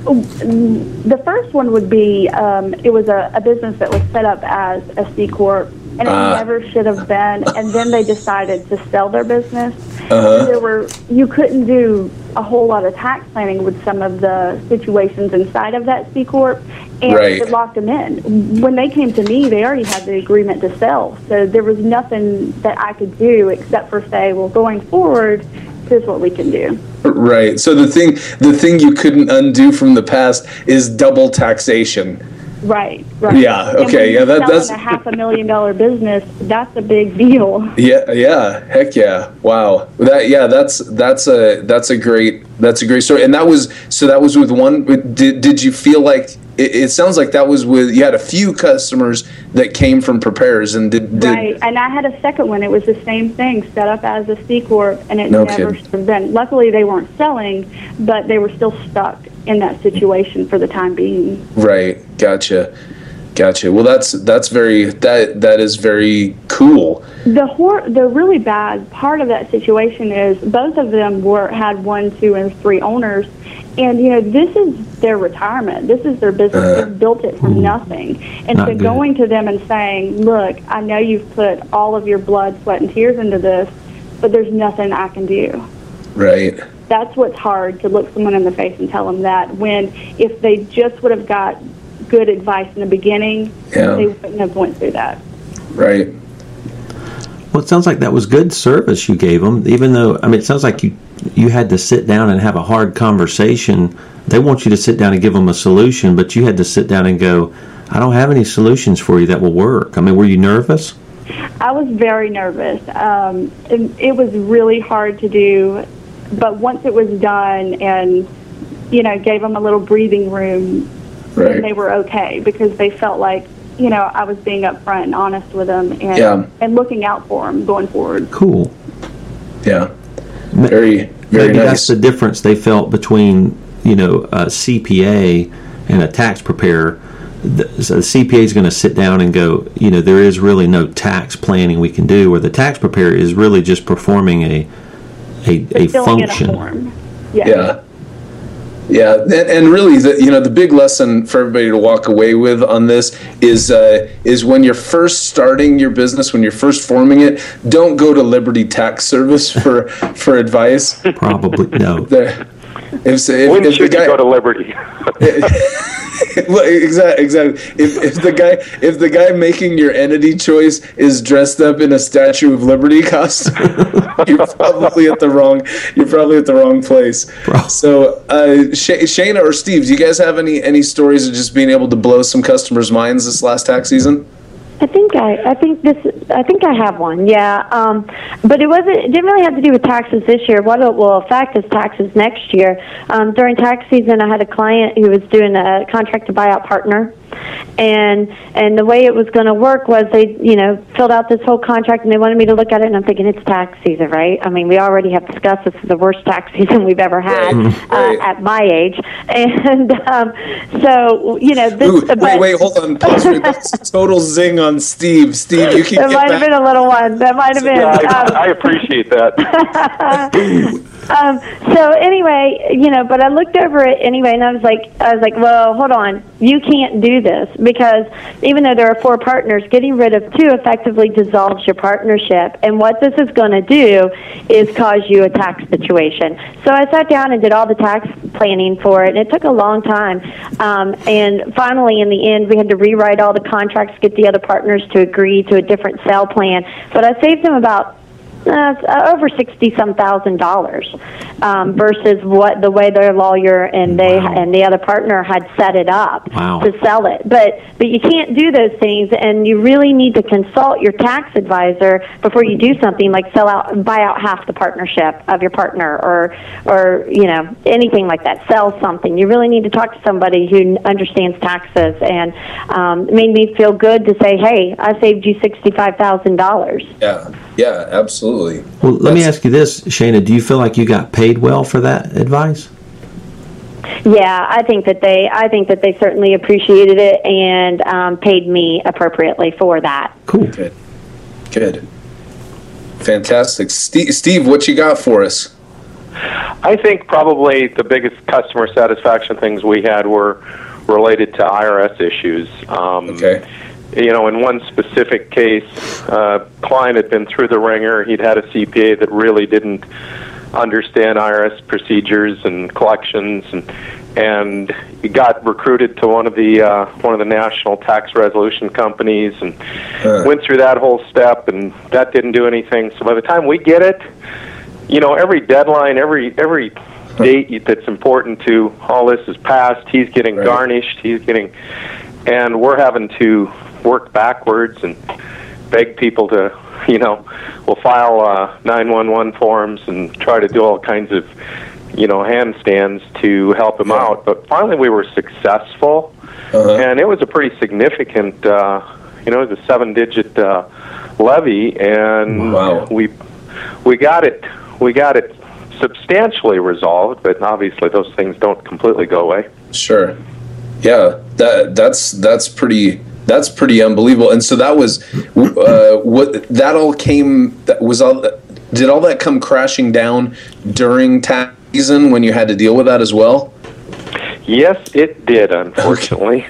The first one would be um, it was a, a business that was set up as a C corp, and it Ah. never should have been. And then they decided to sell their business. Uh-huh. There were you couldn't do a whole lot of tax planning with some of the situations inside of that C corp, and Right. it locked them in. When they came to me, they already had the agreement to sell, so there was nothing that I could do except for say, well, going forward, here's what we can do. Right. So the thing the thing you couldn't undo from the past is double taxation. Right, right. Yeah, okay, yeah, that- that's- a half a million dollar business. That's a big deal. Yeah, yeah, heck yeah, wow. That yeah, that's that's a that's a great that's a great story. And that was so that was with one. Did did you feel like it, it sounds like that was with you had a few customers that came from preparers and did, did right, and I had a second one. It was the same thing, set up as a C corp, and it No never kidding. should have been. Luckily, they weren't selling, but they were still stuck in that situation for the time being. Right. Gotcha. Gotcha. Well, that's that's very that that is very cool. the hor- the really bad part of that situation is both of them were had one, two, and three owners, and you know this is their retirement. This is their business. Uh, They've built it from hmm. nothing, and so good. going to them and saying, "Look, I know you've put all of your blood, sweat, and tears into this, but there's nothing I can do." Right. That's what's hard to look someone in the face and tell them that. When if they just would have got good advice in the beginning, Yeah. they wouldn't have went through that. Right. Well, it sounds like that was good service you gave them, even though I mean, it sounds like you you had to sit down and have a hard conversation. They want you to sit down and give them a solution, but you had to sit down and go, "I don't have any solutions for you that will work." I mean, were you nervous? I was very nervous. Um, it, it was really hard to do, but once it was done and, you know, gave them a little breathing room, Right. then they were okay because they felt like, you know, I was being upfront and honest with them and, Yeah. and looking out for them going forward. Cool. Yeah. Very, very Maybe nice. that's the difference they felt between you know a CPA and a tax preparer. The, so the CPA is going to sit down and go, you know, there is really no tax planning we can do, where the tax preparer is really just performing a a, a Filling in a function. form. Yeah. Yeah. Yeah, and, and really, the you know the big lesson for everybody to walk away with on this is uh, is when you're first starting your business, when you're first forming it, don't go to Liberty Tax Service for for advice. Probably no. There, if, if, When if should you go to Liberty? well, exactly, exactly. If, if the guy, if the guy making your entity choice is dressed up in a Statue of Liberty costume, you're probably at the wrong. You're probably at the wrong place. So, uh, Shay, Shayna or Steve, do you guys have any any stories of just being able to blow some customers' minds this last tax season? I think I, I think this, I think I have one. Yeah, um, but it wasn't. It didn't really have to do with taxes this year. What it will affect is taxes next year. Um, during tax season, I had a client who was doing a contract to buyout partner, and and the way it was going to work was they, you know, filled out this whole contract and they wanted me to look at it, and I'm thinking it's tax season, right? I mean, we already have discussed this is the worst tax season we've ever had Right, uh, right. at my age, and um, so you know, this. Ooh, but, wait, wait, hold on. Pause for total zing on Steve. Steve, you can That get might have been a little one. That might have been. Yeah, Um, I, I appreciate that. um, so anyway, you know, but I looked over it anyway, and I was like, I was like, well, hold on, you can't do this because even though there are four partners, getting rid of two effectively dissolves your partnership. And what this is going to do is cause you a tax situation. So I sat down and did all the tax planning for it, and it took a long time. Um, and finally, in the end, we had to rewrite all the contracts, get the other partners to agree to a different sale plan. But I saved them about uh, uh, over sixty some thousand dollars um, versus what the way their lawyer and they Wow. and the other partner had set it up Wow. to sell it. But but you can't do those things, and you really need to consult your tax advisor before you do something like sell out, buy out half the partnership of your partner, or or you know anything like that. Sell something. You really need to talk to somebody who understands taxes, and um, it made me feel good to say, hey, I saved you sixty five thousand dollars. Yeah, yeah, absolutely. Well, let me ask you this, Shayna. Do you feel like you got paid well for that advice? Yeah, I think that they, I think that they certainly appreciated it and um, paid me appropriately for that. Cool. Good. Good. Fantastic. Steve, Steve, what you got for us? I think probably the biggest customer satisfaction things we had were related to IRS issues. Um, Okay. You know, in one specific case, uh, client had been through the ringer. He'd had a CPA that really didn't understand IRS procedures and collections, and and he got recruited to one of the uh, one of the national tax resolution companies, and went through that whole step, and that didn't do anything. So by the time we get it, you know, every deadline, every every date that's important to all this is passed. He's getting Right. garnished. He's getting, and we're having to work backwards and beg people to, you know, we'll file uh, 911 forms and try to do all kinds of, you know, handstands to help him out. But finally, we were successful, Uh-huh. and it was a pretty significant, uh, you know, it was a seven-digit uh, levy, and Wow. we we got it we got it substantially resolved, but obviously those things don't completely go away. Sure. Yeah, that that's that's pretty that's pretty unbelievable. And so that was uh, what that all came. That was all. Did all that come crashing down during tax season when you had to deal with that as well? Yes, it did. Unfortunately.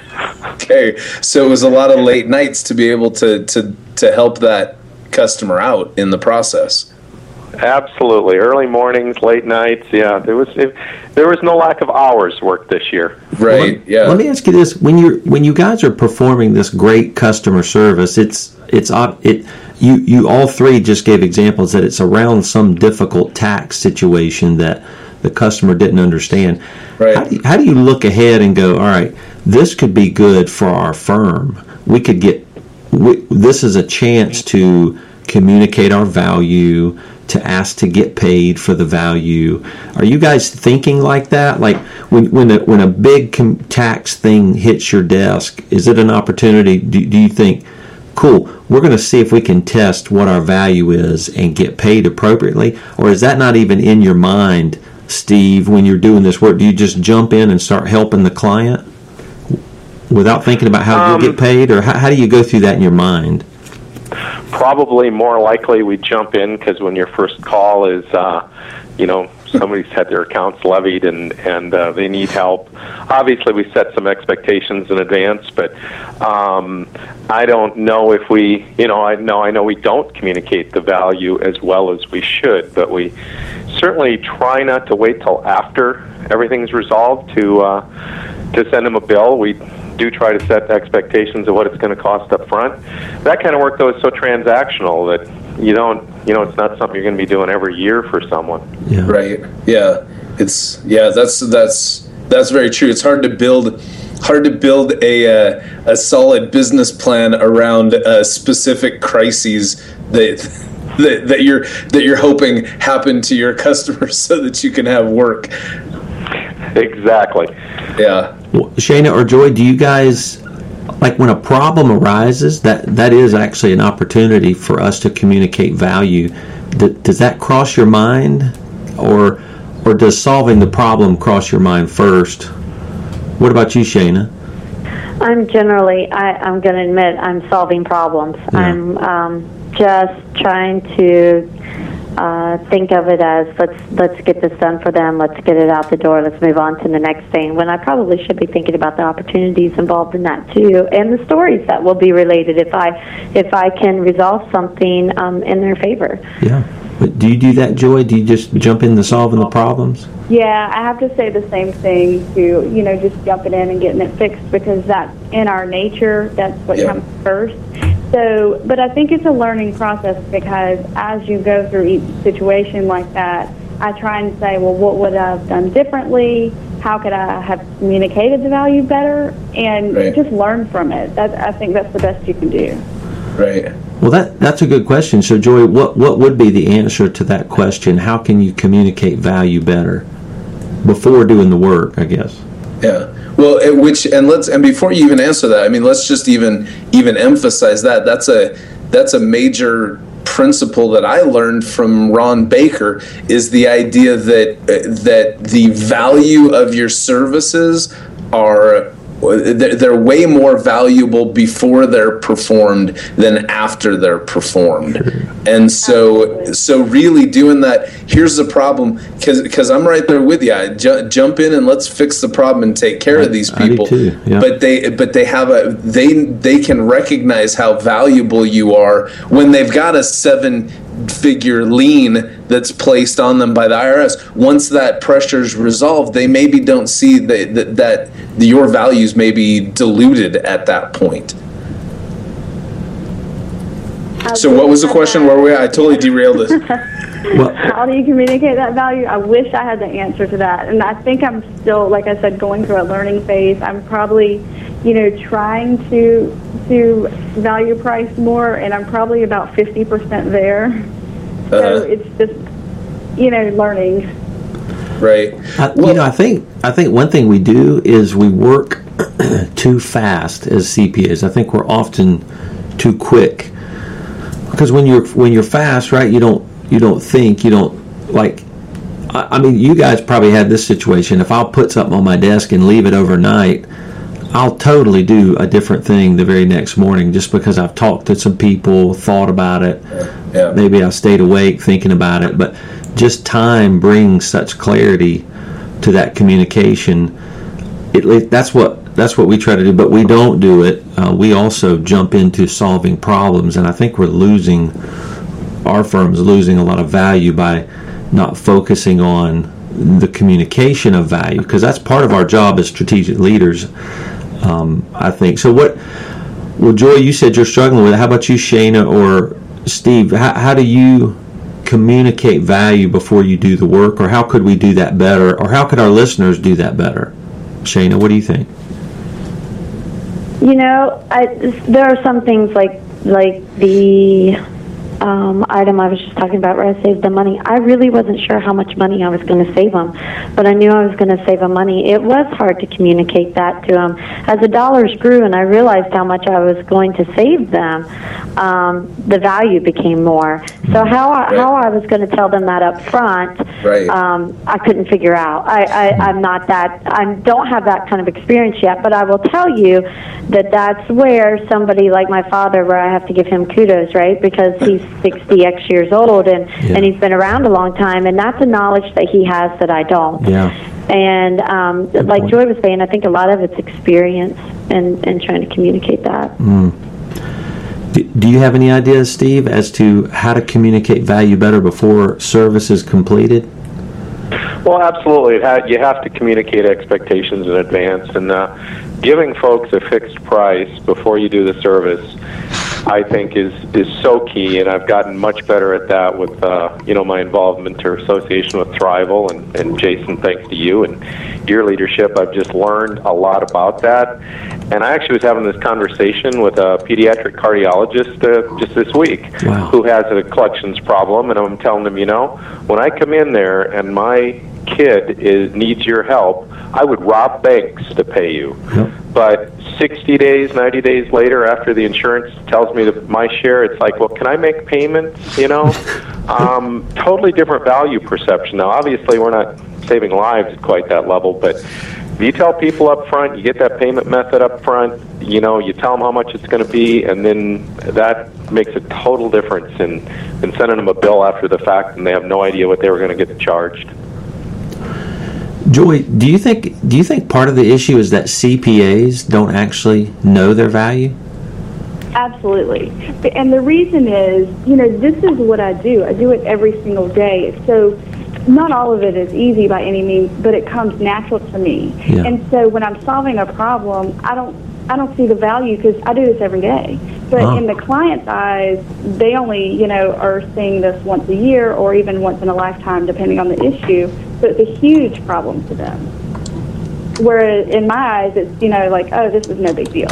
Okay, so it was a lot of late nights to be able to to to help that customer out in the process. Absolutely, early mornings, late nights. Yeah, there was it, there was no lack of hours worked this year. Right. Let, yeah. Let me ask you this: when you when you guys are performing this great customer service, it's it's it you you all three just gave examples that it's around some difficult tax situation that the customer didn't understand. Right. How do you, how do you look ahead and go, all right, this could be good for our firm. We could get we, this is a chance to communicate our value to ask to get paid for the value. Are you guys thinking like that? Like when when a, when a big tax thing hits your desk, is it an opportunity? Do, do you think, cool, we're going to see if we can test what our value is and get paid appropriately, or is that not even in your mind, Steve? When you're doing this work, do you just jump in and start helping the client without thinking about how Um, you'll get paid, or how, how do you go through that in your mind? Probably more likely we jump in because when your first call is, uh, you know, somebody's had their accounts levied and and uh, they need help. Obviously, we set some expectations in advance, but um, I don't know if we, you know, I know I know we don't communicate the value as well as we should, but we certainly try not to wait till after everything's resolved to uh, to send them a bill. We do try to set expectations of what it's going to cost up front. That kind of work though is so transactional that you don't, you know, it's not something you're going to be doing every year for someone. Yeah. Right. Yeah. It's yeah. That's that's that's very true. It's hard to build hard to build a uh, a solid business plan around uh, specific crises that. That, that you're that you're hoping happen to your customers so that you can have work. Exactly. Yeah. Well, Shayna or Joy, do you guys like when a problem arises? That that is actually an opportunity for us to communicate value. D- does that cross your mind, or or does solving the problem cross your mind first? What about you, Shayna? I'm generally, I, I'm going to admit, I'm solving problems. Yeah. I'm um, just trying to uh, think of it as let's let's get this done for them. Let's get it out the door. Let's move on to the next thing. When I probably should be thinking about the opportunities involved in that too, and the stories that will be related if I if I can resolve something um, in their favor. Yeah. But do you do that, Joy? Do you just jump in into solving the problems? Yeah, I have to say the same thing to, you know, just jumping in and getting it fixed because that's in our nature. That's what Yeah. comes first. So, but I think it's a learning process because as you go through each situation like that, I try and say, well, what would I have done differently? How could I have communicated the value better? And Right. just learn from it. That, I think that's the best you can do. Right. Well, that that's a good question. So, Joy, what what would be the answer to that question? How can you communicate value better before doing the work? I guess. Yeah. Well, which and let's and before you even answer that, I mean, let's just even even emphasize that. That's a that's a major principle that I learned from Ron Baker is the idea that uh, that the value of your services are they're way more valuable before they're performed than after they're performed. And so so really doing that here's the problem because because i'm right there with you I ju- jump in and let's fix the problem and take care of these people. too, yeah. but they but they have a they they can recognize how valuable you are when they've got a seven figure lien that's placed on them by the IRS. Once that pressure is resolved, they maybe don't see that, that that your values may be diluted at that point. So what was the question? Where were we? at? I totally derailed this. Well, How do you communicate that value? I wish I had the answer to that. And I think I'm still, like I said, going through a learning phase. I'm probably, you know, trying to to value price more, and I'm probably about 50% there. So Uh, it's just, you know, learning. right. I, Well- you know, I think I think one thing we do is we work too fast as CPAs. I think we're often too quick because when you're when you're fast, right? You don't you don't think you don't like. I, I mean, you guys probably had this situation. If I'll put something on my desk and leave it overnight, I'll totally do a different thing the very next morning just because I've talked to some people, thought about it. Yeah. Maybe I stayed awake thinking about it, but just time brings such clarity to that communication. It, that's what that's what we try to do, but we don't do it. Uh, we also jump into solving problems, and I think we're losing our firm's losing a lot of value by not focusing on the communication of value because that's part of our job as strategic leaders. Um, I think so. What? Well, Joy, you said you're struggling with it. How about you, Shana or Steve? How, how do you communicate value before you do the work, or how could we do that better, or how could our listeners do that better? Shayna, what do you think? You know, I, there are some things like like the um, item I was just talking about where I saved the money. I really wasn't sure how much money I was going to save them, but I knew I was going to save them money. It was hard to communicate that to them. As the dollars grew and I realized how much I was going to save them, um, the value became more. So how I, how I was going to tell them that up front, Right. um, I couldn't figure out. I, I, I'm not that. I don't have that kind of experience yet, but I will tell you that that's where somebody like my father, where I have to give him kudos, right? Because he's 60 x years old and Yeah. and he's been around a long time, and that's a knowledge that he has that I don't. Yeah. And um, like point. Joy was saying, I think a lot of it's experience and and trying to communicate that. Do, do you have any ideas, Steve, as to how to communicate value better before service is completed? Well, absolutely. It you have to communicate expectations in advance, and uh, giving folks a fixed price before you do the service, I think, is is so key. And I've gotten much better at that with uh, you know my involvement or association with Thriveal, and, and Jason, thanks to you and your leadership, I've just learned a lot about that. And I actually was having this conversation with a pediatric cardiologist uh, just this week Wow. who has a collections problem, and I'm telling him, you know, when I come in there and my kid is needs your help, I would rob banks to pay you. Yep. But 60 days, 90 days later, after the insurance tells me that my share, it's like, well, can I make payments? You know, um, totally different value perception. Now, obviously, we're not saving lives at quite that level, but if you tell people up front, you get that payment method up front, you know, you tell them how much it's going to be, and then that makes a total difference in, in sending them a bill after the fact and they have no idea what they were going to get charged. Joy, do you think do you think part of the issue is that CPAs don't actually know their value? Absolutely. And the reason is, you know, this is what I do. I do it every single day. So not all of it is easy by any means, but it comes natural to me. Yeah. And so when I'm solving a problem, I don't I don't see the value because I do this every day. But Oh. in the client's eyes, they only, you know, are seeing this once a year or even once in a lifetime, depending on the issue. So it's a huge problem to them. Whereas in my eyes, it's, you know, like, oh, this is no big deal.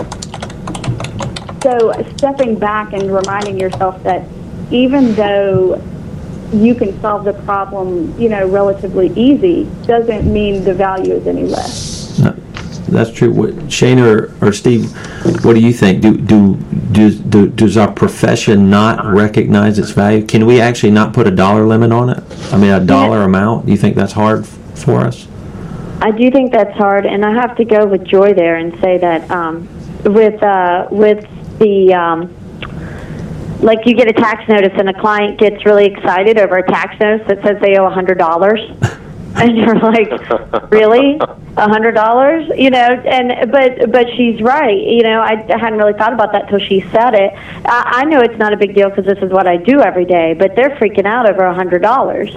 So stepping back and reminding yourself that even though you can solve the problem, you know, relatively easy, doesn't mean the value is any less. No, that's true. What, Shane or, or Steve, what do you think? Do, do do do does our profession not recognize its value? Can we actually not put a dollar limit on it? I mean, a dollar amount. Do you think that's hard for us? I do think that's hard, and I have to go with Joy there and say that um, with uh, with the um, like you get a tax notice and a client gets really excited over a tax notice that says they owe a hundred dollars, and you're like, really, a hundred dollars? You know, and but but she's right. You know, I, hadn't really thought about that till she said it. I, I know it's not a big deal because this is what I do every day, but they're freaking out over a hundred dollars.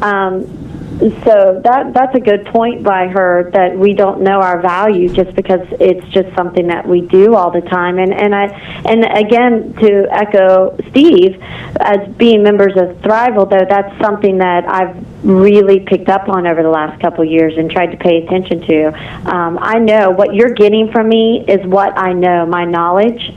Um, so that that's a good point by her that we don't know our value just because it's just something that we do all the time. And and I and again to echo Steve as being members of Thriveal though that's something that I've really picked up on over the last couple of years and tried to pay attention to. Um, I know what you're getting from me is what I know my knowledge.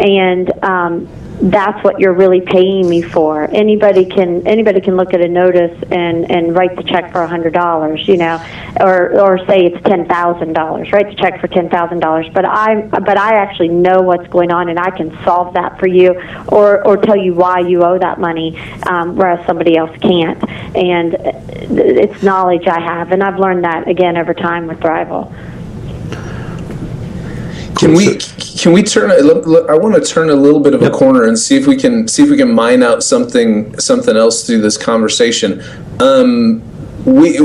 And um, that's what you're really paying me for. Anybody can anybody can look at a notice and and write the check for a hundred dollars, you know, or or say it's ten thousand dollars. Write the check for ten thousand dollars. But I but I actually know what's going on and I can solve that for you, or or tell you why you owe that money, um, whereas somebody else can't. And it's knowledge I have, and I've learned that again over time with Thriveal. Can we can we turn? a- look- look, I want to turn a little bit of a corner and see if we can see if we can mine out something something else through this conversation. Um, we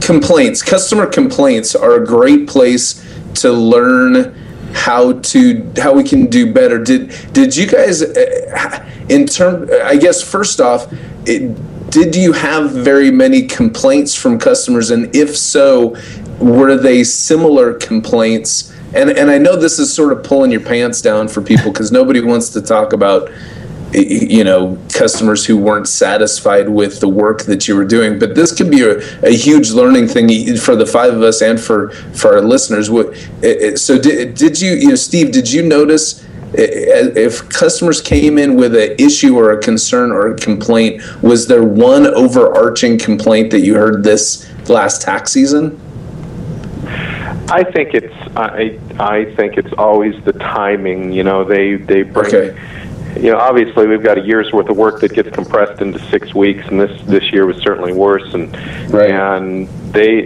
complaints, customer complaints are a great place to learn how to how we can do better. Did did you guys uh, in term? I guess first off. It, did you have very many complaints from customers and if so were they similar complaints? And and I know this is sort of pulling your pants down for people because nobody wants to talk about you know customers who weren't satisfied with the work that you were doing. But this could be a, a huge learning thing for the five of us and for for our listeners. What so did, did you you know Steve did you notice if customers came in with an issue or a concern or a complaint was there one overarching complaint that you heard this last tax season I think it's I I think it's always the timing. You know, they they bring. Okay. You know, obviously we've got a year's worth of work that gets compressed into six weeks, and this this year was certainly worse. And Right. and they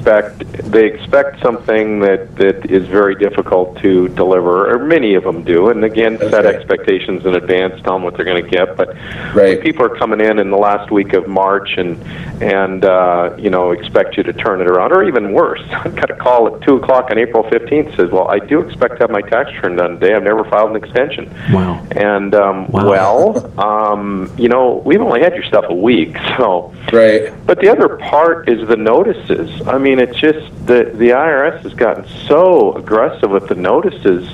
expect they expect something that that is very difficult to deliver, or many of them do. And again, set expectations in advance, tell them what they're going to get. But Right. people are coming in in the last week of March and and uh, you know expect you to turn it around, or even worse, I've got a call at two o'clock on April fifteenth. Says, "Well, I do expect to have my tax return done today. I've never filed an extension." Wow. And um, Wow. well, um, you know, we've only had your stuff a week, so. right But the other part is the notices. I mean, it's just the the IRS has gotten so aggressive with the notices,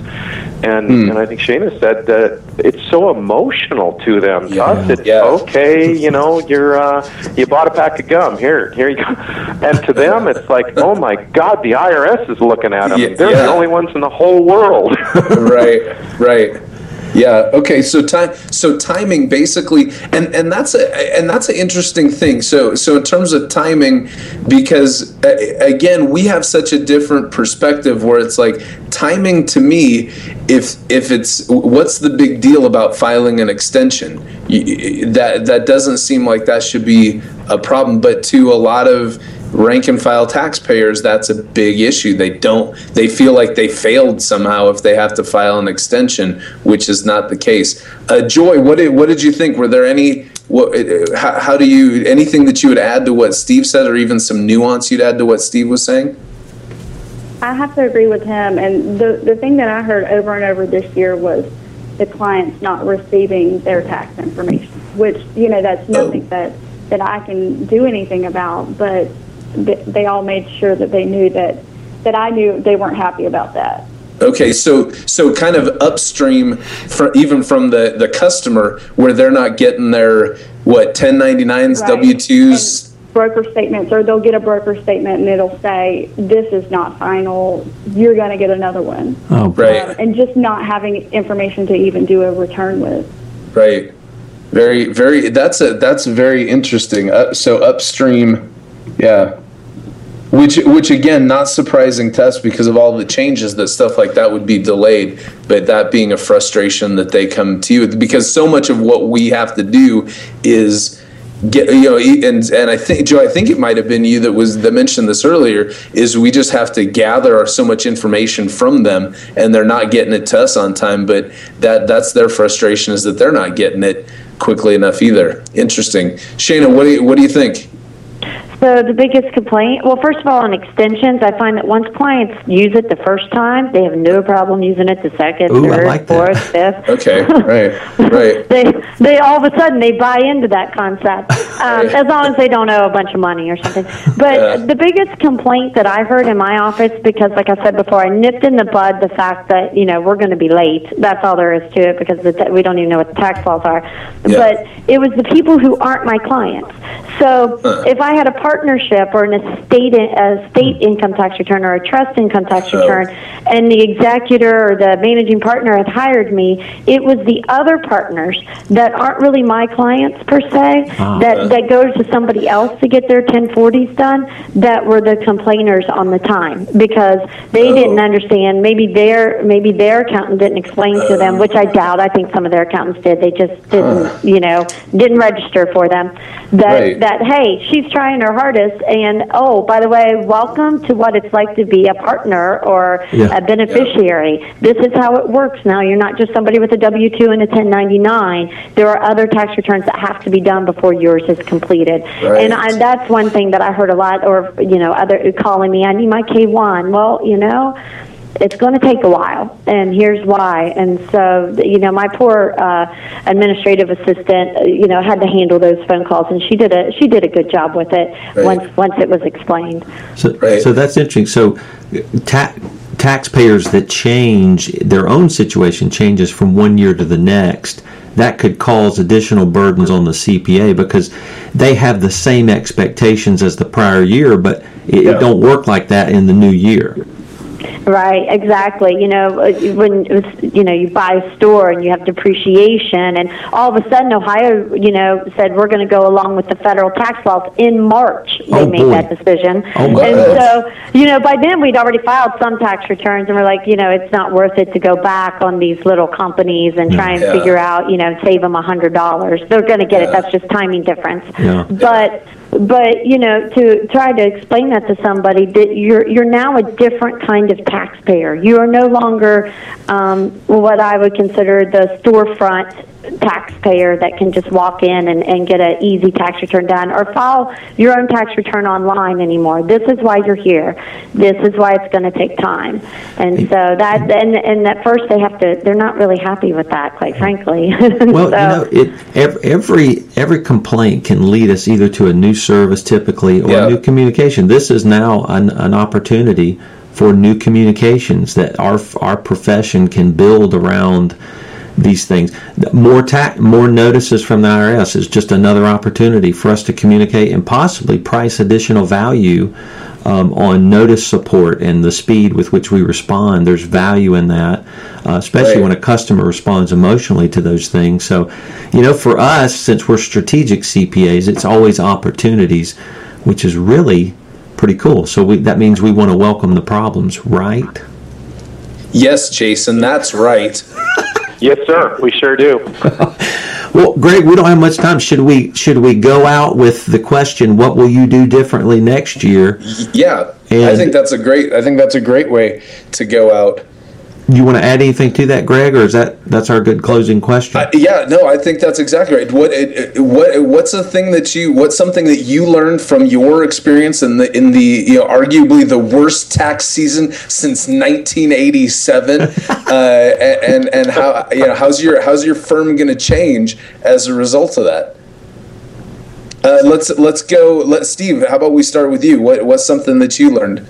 and Hmm. and I think Shana said that it's so emotional to them. To us, it's Yeah. okay. You know, you're uh, you bought a pack of gum. Here, here you go. And to them, it's like, oh my God, the IRS is looking at them. Yeah, They're yeah. the only ones in the whole world. right right yeah okay so time so timing basically and and that's a and that's an interesting thing. So so in terms of timing because again we have such a different perspective where it's like timing to me if if it's what's the big deal about filing an extension? That that doesn't seem like that should be a problem but to a lot of rank and file taxpayers that's a big issue. They don't they feel like they failed somehow if they have to file an extension which is not the case. Uh, joy what did what did you think? Were there any what uh, how, how do you anything that you would add to what steve said or even some nuance you'd add to what steve was saying? I have to agree with him. And the, the thing that I heard over and over this year was the clients not receiving their tax information, which, you know, that's nothing that, that I can do anything about. But they all made sure that they knew that, that I knew they weren't happy about that. Okay, so so kind of upstream, from, even from the the customer, where they're not getting their what 1099s, Right. W twos. Broker statements, or they'll get a broker statement and it'll say, this is not final, you're going to get another one. Oh, Right. Um, and just not having information to even do a return with. Right. Very, very. That's a that's very interesting. Uh, so upstream, yeah. Which, which again, not surprising to us because of all the changes that stuff like that would be delayed. But that being a frustration that they come to you with, because so much of what we have to do is get you know and and I think Joe I think it might have been you that was that mentioned this earlier is we just have to gather so much information from them and they're not getting it to us on time but that that's their frustration is that they're not getting it quickly enough either. Interesting. Shana what do you what do you think So the biggest complaint, well, first of all, on extensions, I find that once clients use it the first time, they have no problem using it the second, Ooh, I third, like that. fourth, fifth. okay right right they they all of a sudden they buy into that concept um, as long as they don't owe a bunch of money or something but Yeah. the biggest complaint that i heard in my office because like i said before i nipped in the bud the fact that you know we're going to be late that's all there is to it because the ta- we don't even know what the tax laws are Yeah. but it was the people who aren't my clients so Huh. if i had a partnership or an estate a state income tax return or a trust income tax return and the executor or the managing partner had hired me, it was the other partners that aren't really my clients per se Ah. that that goes to somebody else to get their 1040s done that were the complainers on the time because they Oh. didn't understand maybe their maybe their accountant didn't explain to them which I doubt I think some of their accountants did they just didn't you know didn't register for them that Right. that hey she's trying her hardest. And oh, by the way, welcome to what it's like to be a partner or Yeah. a beneficiary. This is how it works now. You're not just somebody with a W 2 and a 1099. There are other tax returns that have to be done before yours is completed. Right. And I, that's one thing that I heard a lot, or, you know, other calling me, I need my K 1. Well, you know, it's going to take a while, and here's why. And so, you know, my poor uh, administrative assistant, uh, you know, had to handle those phone calls, and she did a she did a good job with it Right. once once it was explained. So, Right. so that's interesting. So, ta- taxpayers that change their own situation changes from one year to the next. That could cause additional burdens on the CPA because they have the same expectations as the prior year, but it, Yeah. it don't work like that in the new year. Right, exactly. You know, uh, when it was, you know you buy a store and you have depreciation, and all of a sudden Ohio, you know, said we're going to go along with the federal tax laws in March. They Oh, made boy. that decision, Oh, and so you know by then we'd already filed some tax returns, and we're like, you know, it's not worth it to go back on these little companies and try and Yeah. figure out, you know, save them a hundred dollars. They're going to get it. That's just timing difference. Yeah. But but you know to try to explain that to somebody that you're you're now a different kind of taxpayer. You are no longer um, what i would consider the storefront taxpayer that can just walk in and, and get an easy tax return done or file your own tax return online anymore. This is why you're here. This is why it's going to take time. And so that and, and at first they have to they're not really happy with that quite frankly. Well, so, you know, it every every complaint can lead us either to a new service, typically, or Yeah. a new communication. This is now an, an opportunity for new communications that our our profession can build around these things. More more notices from the IRS is just another opportunity for us to communicate and possibly price additional value um, on notice support and the speed with which we respond. There's value in that, uh, especially Right. when a customer responds emotionally to those things. So, you know, for us, since we're strategic CPAs, it's always opportunities, which is really pretty cool. So we, that means we want to welcome the problems, right? Yes, Jason, that's right. Yes, sir. We sure do. Well, Greg, we don't have much time. Should we should we go out with the question, "What will you do differently next year?" Yeah, I think that's a great. I think that's a great way to go out. You want to add anything to that, Greg, or is that that's our good closing question? Yeah, no, I think that's exactly right. What it, what what's the thing that you what's something that you learned from your experience in the in the you know arguably the worst tax season since 1987, uh, and and how you know how's your how's your firm going to change as a result of that? Uh, let's let's go. Let Steve. How about we start with you? What what's something that you learned?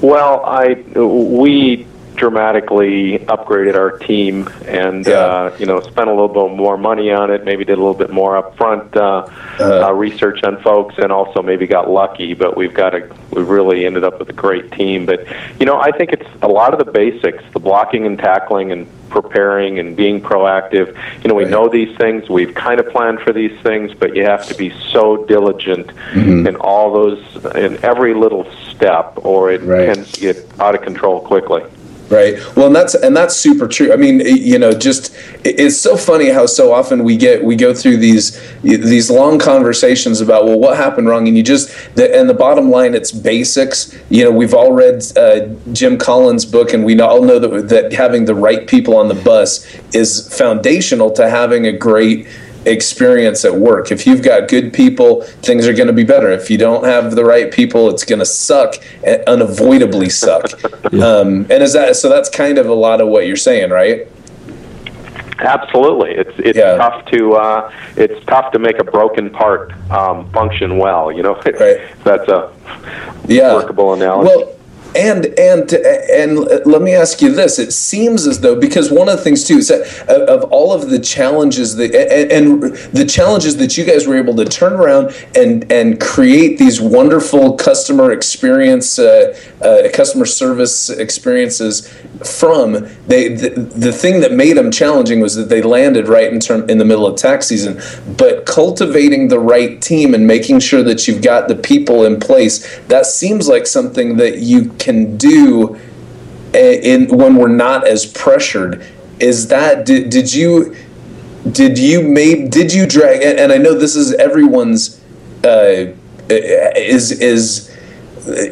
Well, I we dramatically upgraded our team and Yeah. uh, you know spent a little bit more money on it. Maybe did a little bit more upfront uh, uh, research on folks, and also maybe got lucky. But we've got a we really ended up with a great team. But you know, I think it's a lot of the basics, the blocking and tackling and preparing and being proactive. You know, we Right. know these things. We've kind of planned for these things, but you have to be so diligent in all those in every little step, or it Right. tends to get out of control quickly. Right. Well, and that's and that's super true. I mean, you know, just it- it's so funny how so often we get we go through these these long conversations about well, what happened wrong, and you just the, and the bottom line, it's basics. You know, we've all read uh, Jim Collins' book, and we all know that that having the right people on the bus is foundational to having a great experience at work. If you've got good people, things are going to be better. If you don't have the right people, it's going to suck, and unavoidably suck. um, and is that so? That's kind of a lot of what you're saying, right? Absolutely, it's it's Yeah. tough to uh, it's tough to make a broken part um, function well. You know, Right. that's a Yeah. workable analogy. Well, and and and let me ask you this: It seems as though because one of the things too is that of of all of the challenges that and, and the challenges that you guys were able to turn around and and create these wonderful customer experience, uh, uh, customer service experiences from they the, the thing that made them challenging was that they landed right in term in the middle of tax season, but cultivating the right team and making sure that you've got the people in place that seems like something that you can do uh, in when we're not as pressured. Is that did, did you did you maybe did you drag and and I know this is everyone's uh, is is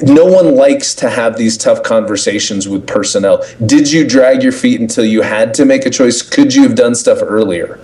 no one likes to have these tough conversations with personnel. Did you drag your feet until you had to make a choice? Could you have done stuff earlier?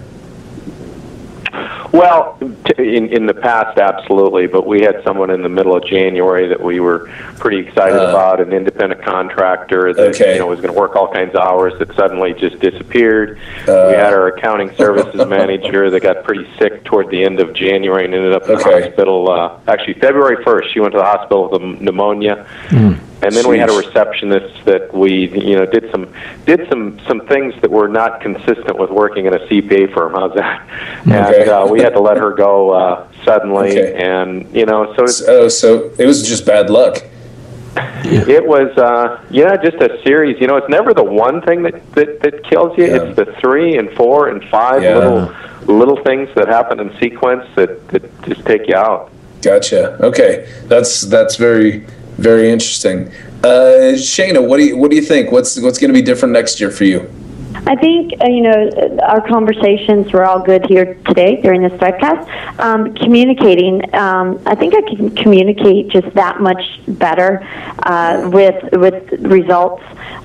Well, in in the past, absolutely. But we had someone in the middle of January that we were pretty excited uh, about, an independent contractor that okay. you know was going to work all kinds of hours that suddenly just disappeared. Uh, we had our accounting services manager that got pretty sick toward the end of January and ended up in okay. the hospital. Uh, actually, February first, she went to the hospital with pneumonia. Mm. And then we had a receptionist that we, you know, did some did some some things that were not consistent with working in a CPA firm. How's that? Okay. And uh, we had to let her go uh, suddenly, okay. and you know, so oh, so it was just bad luck. It was, uh, yeah, just a series. You know, it's never the one thing that that, that kills you. Yeah. It's the three and four and five Yeah. little little things that happen in sequence that that just take you out. Gotcha. Okay, that's that's very very interesting. Uh, Shana, what do you what do you think? What's what's going to be different next year for you? I think uh, you know our conversations were all good here today during this podcast. Um, communicating, um, I think I can communicate just that much better uh, with with results.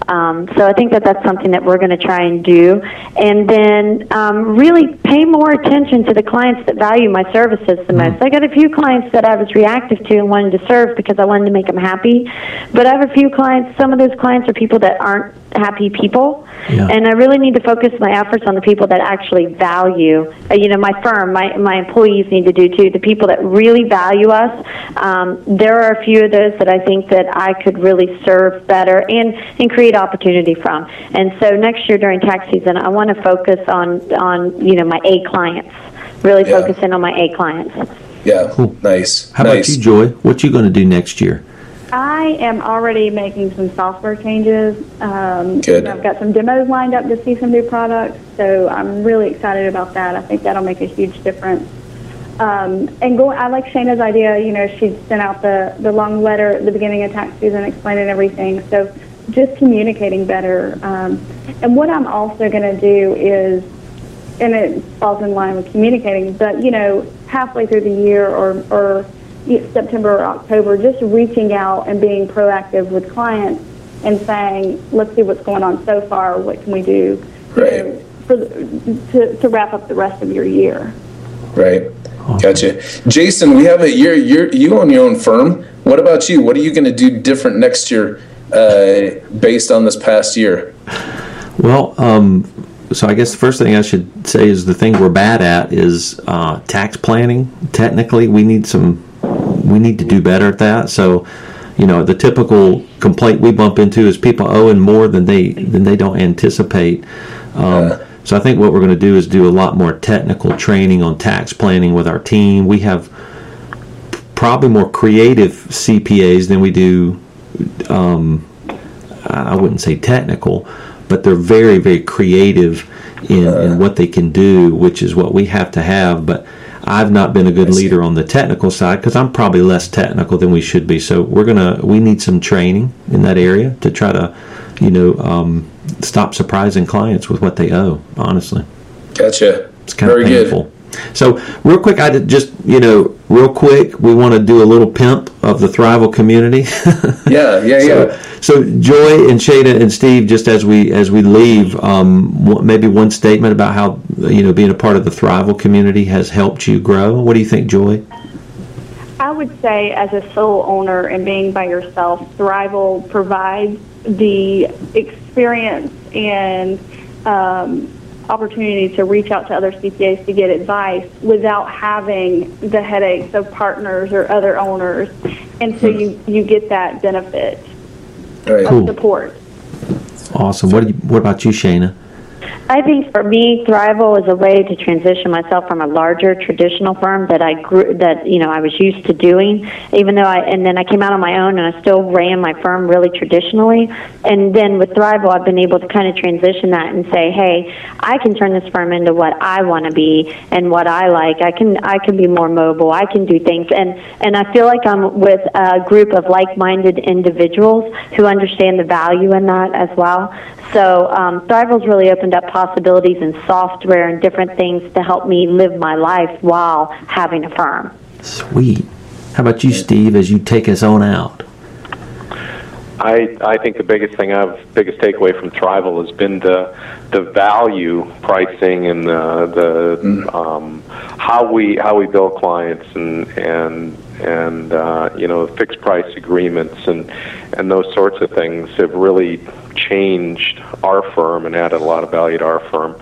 Um, so I think that that's something that we're going to try and do, and then um, really pay more attention to the clients that value my services the most. I got a few clients that I was reactive to and wanted to serve because I wanted to make them happy, but I have a few clients. Some of those clients are people that aren't happy people, Yeah. and I really need to focus my efforts on the people that actually value. Uh, you know, my firm, my my employees need to do too. The people that really value us. Um, there are a few of those that I think that I could really serve better and and create opportunity from. And so next year during tax season, I want to focus on on you know my A clients. Really Yeah. focus in on my A clients. Yeah, cool. nice. How nice. about you, Joy? What you going to do next year? I am already making some software changes. Um, Good. I've got some demos lined up to see some new products, so I'm really excited about that. I think that'll make a huge difference. Um, and go, I like Shayna's idea. You know, she sent out the, the long letter at the beginning of tax season explaining everything. So just communicating better. Um, and what I'm also going to do is, and it falls in line with communicating, but you know, halfway through the year or, or September or October, just reaching out and being proactive with clients and saying, let's see what's going on so far. What can we do Right. know, for the, to, to wrap up the rest of your year? Right. Gotcha. Jason, we have a you're you're you own your own firm. What about you? What are you going to do different next year uh, based on this past year? Well, um, so I guess the first thing I should say is the thing we're bad at is uh, tax planning. Technically, we need some, we need to do better at that. So, you know, the typical complaint we bump into is people owing more than they than they don't anticipate. Um, so I think what we're going to do is do a lot more technical training on tax planning with our team. We have probably more creative CPAs than we do um, I wouldn't say technical, but they're very, very creative in, in what they can do, which is what we have to have. But I've not been a good leader on the technical side because I'm probably less technical than we should be. So we're gonna we need some training in that area to try to, you know, um, stop surprising clients with what they owe. Honestly, Gotcha. it's kind Very of good. Painful. So real quick, I just you know real quick, we want to do a little pimp of the Thriveal community. Yeah, yeah, So, yeah. so Joy and Shada and Steve, just as we as we leave, um, maybe one statement about how you know being a part of the Thriveal community has helped you grow. What do you think, Joy? I would say, as a sole owner and being by yourself, Thriveal provides the experience and um, opportunity to reach out to other CPAs to get advice without having the headaches of partners or other owners. And so you, you get that benefit Right. of Cool. support. Awesome. What you, What about you, Shana? I think for me, Thriveal is a way to transition myself from a larger traditional firm that I grew, that you know I was used to doing. Even though I and then I came out on my own and I still ran my firm really traditionally. And then with Thriveal, I've been able to kind of transition that and say, hey, I can turn this firm into what I want to be and what I like. I can I can be more mobile. I can do things, and and I feel like I'm with a group of like-minded individuals who understand the value in that as well. So um, Thriveal's really opened up possibilities in software and different things to help me live my life while having a firm. Sweet. How about you, Steve, as you take us on out? I I think the biggest thing I've biggest takeaway from Thriveal has been the the value pricing and the the um, how we how we bill clients and and and uh, you know fixed price agreements and and those sorts of things have really changed our firm and added a lot of value to our firm.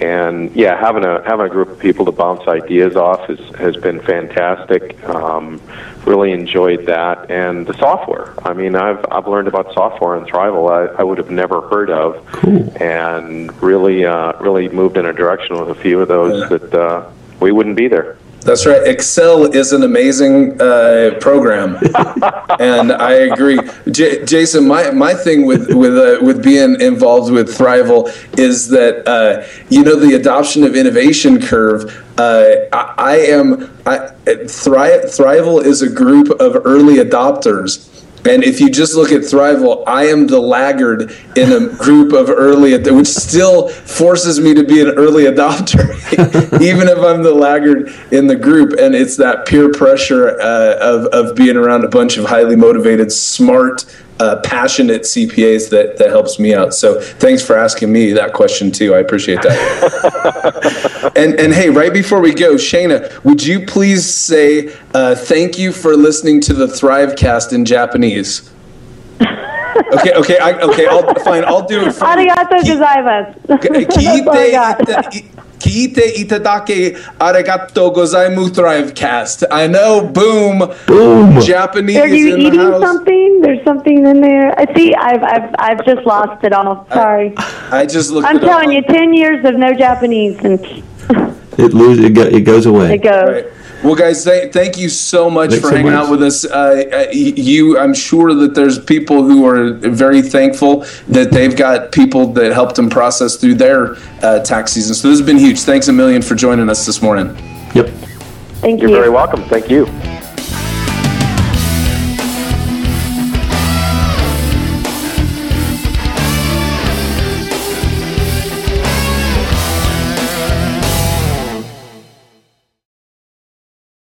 And yeah, having a having a group of people to bounce ideas off has has been fantastic. Um, really enjoyed that, and the software. I mean, I've I've learned about software in Thriveal I, I would have never heard of, Cool. and really uh, really moved in a direction with a few of those that uh, we wouldn't be there. That's right. Excel is an amazing uh, program, and I agree. J- Jason, my, my thing with with uh, with being involved with Thriveal is that uh, you know the adoption of innovation curve. Uh, I, I am I, Thri- Thriveal is a group of early adopters. And if you just look at Thriveal, I am the laggard in a group of early, ad- which still forces me to be an early adopter, even if I'm the laggard in the group. And it's that peer pressure uh, of, of being around a bunch of highly motivated, smart, uh, passionate CPAs that, that helps me out. So thanks for asking me that question too. I appreciate that. and and hey, right before we go, Shayna, would you please say uh, thank you for listening to the Thrivecast in Japanese? Okay, okay, I, okay. I'll fine. I'll do it. for you. Arigato gozaimasu. Kiite That's all I got. ita- kiite itadake arigato gozaimu Thrivecast. I know. Boom. Boom. Japanese Are you in the eating house. something? There's something in there. I see. I've I've I've just lost it all. Sorry. I just looked. I'm it up telling on- you, ten years of no Japanese, and It loses. It, go, it goes away. it goes. Right. Well, guys, th- thank you so much Thanks for so hanging much. out with us. Uh, uh, you, I'm sure that there's people who are very thankful that they've got people that helped them process through their uh, tax season. So this has been huge. Thanks a million for joining us this morning. Yep. Thank You're you. very welcome. Thank you.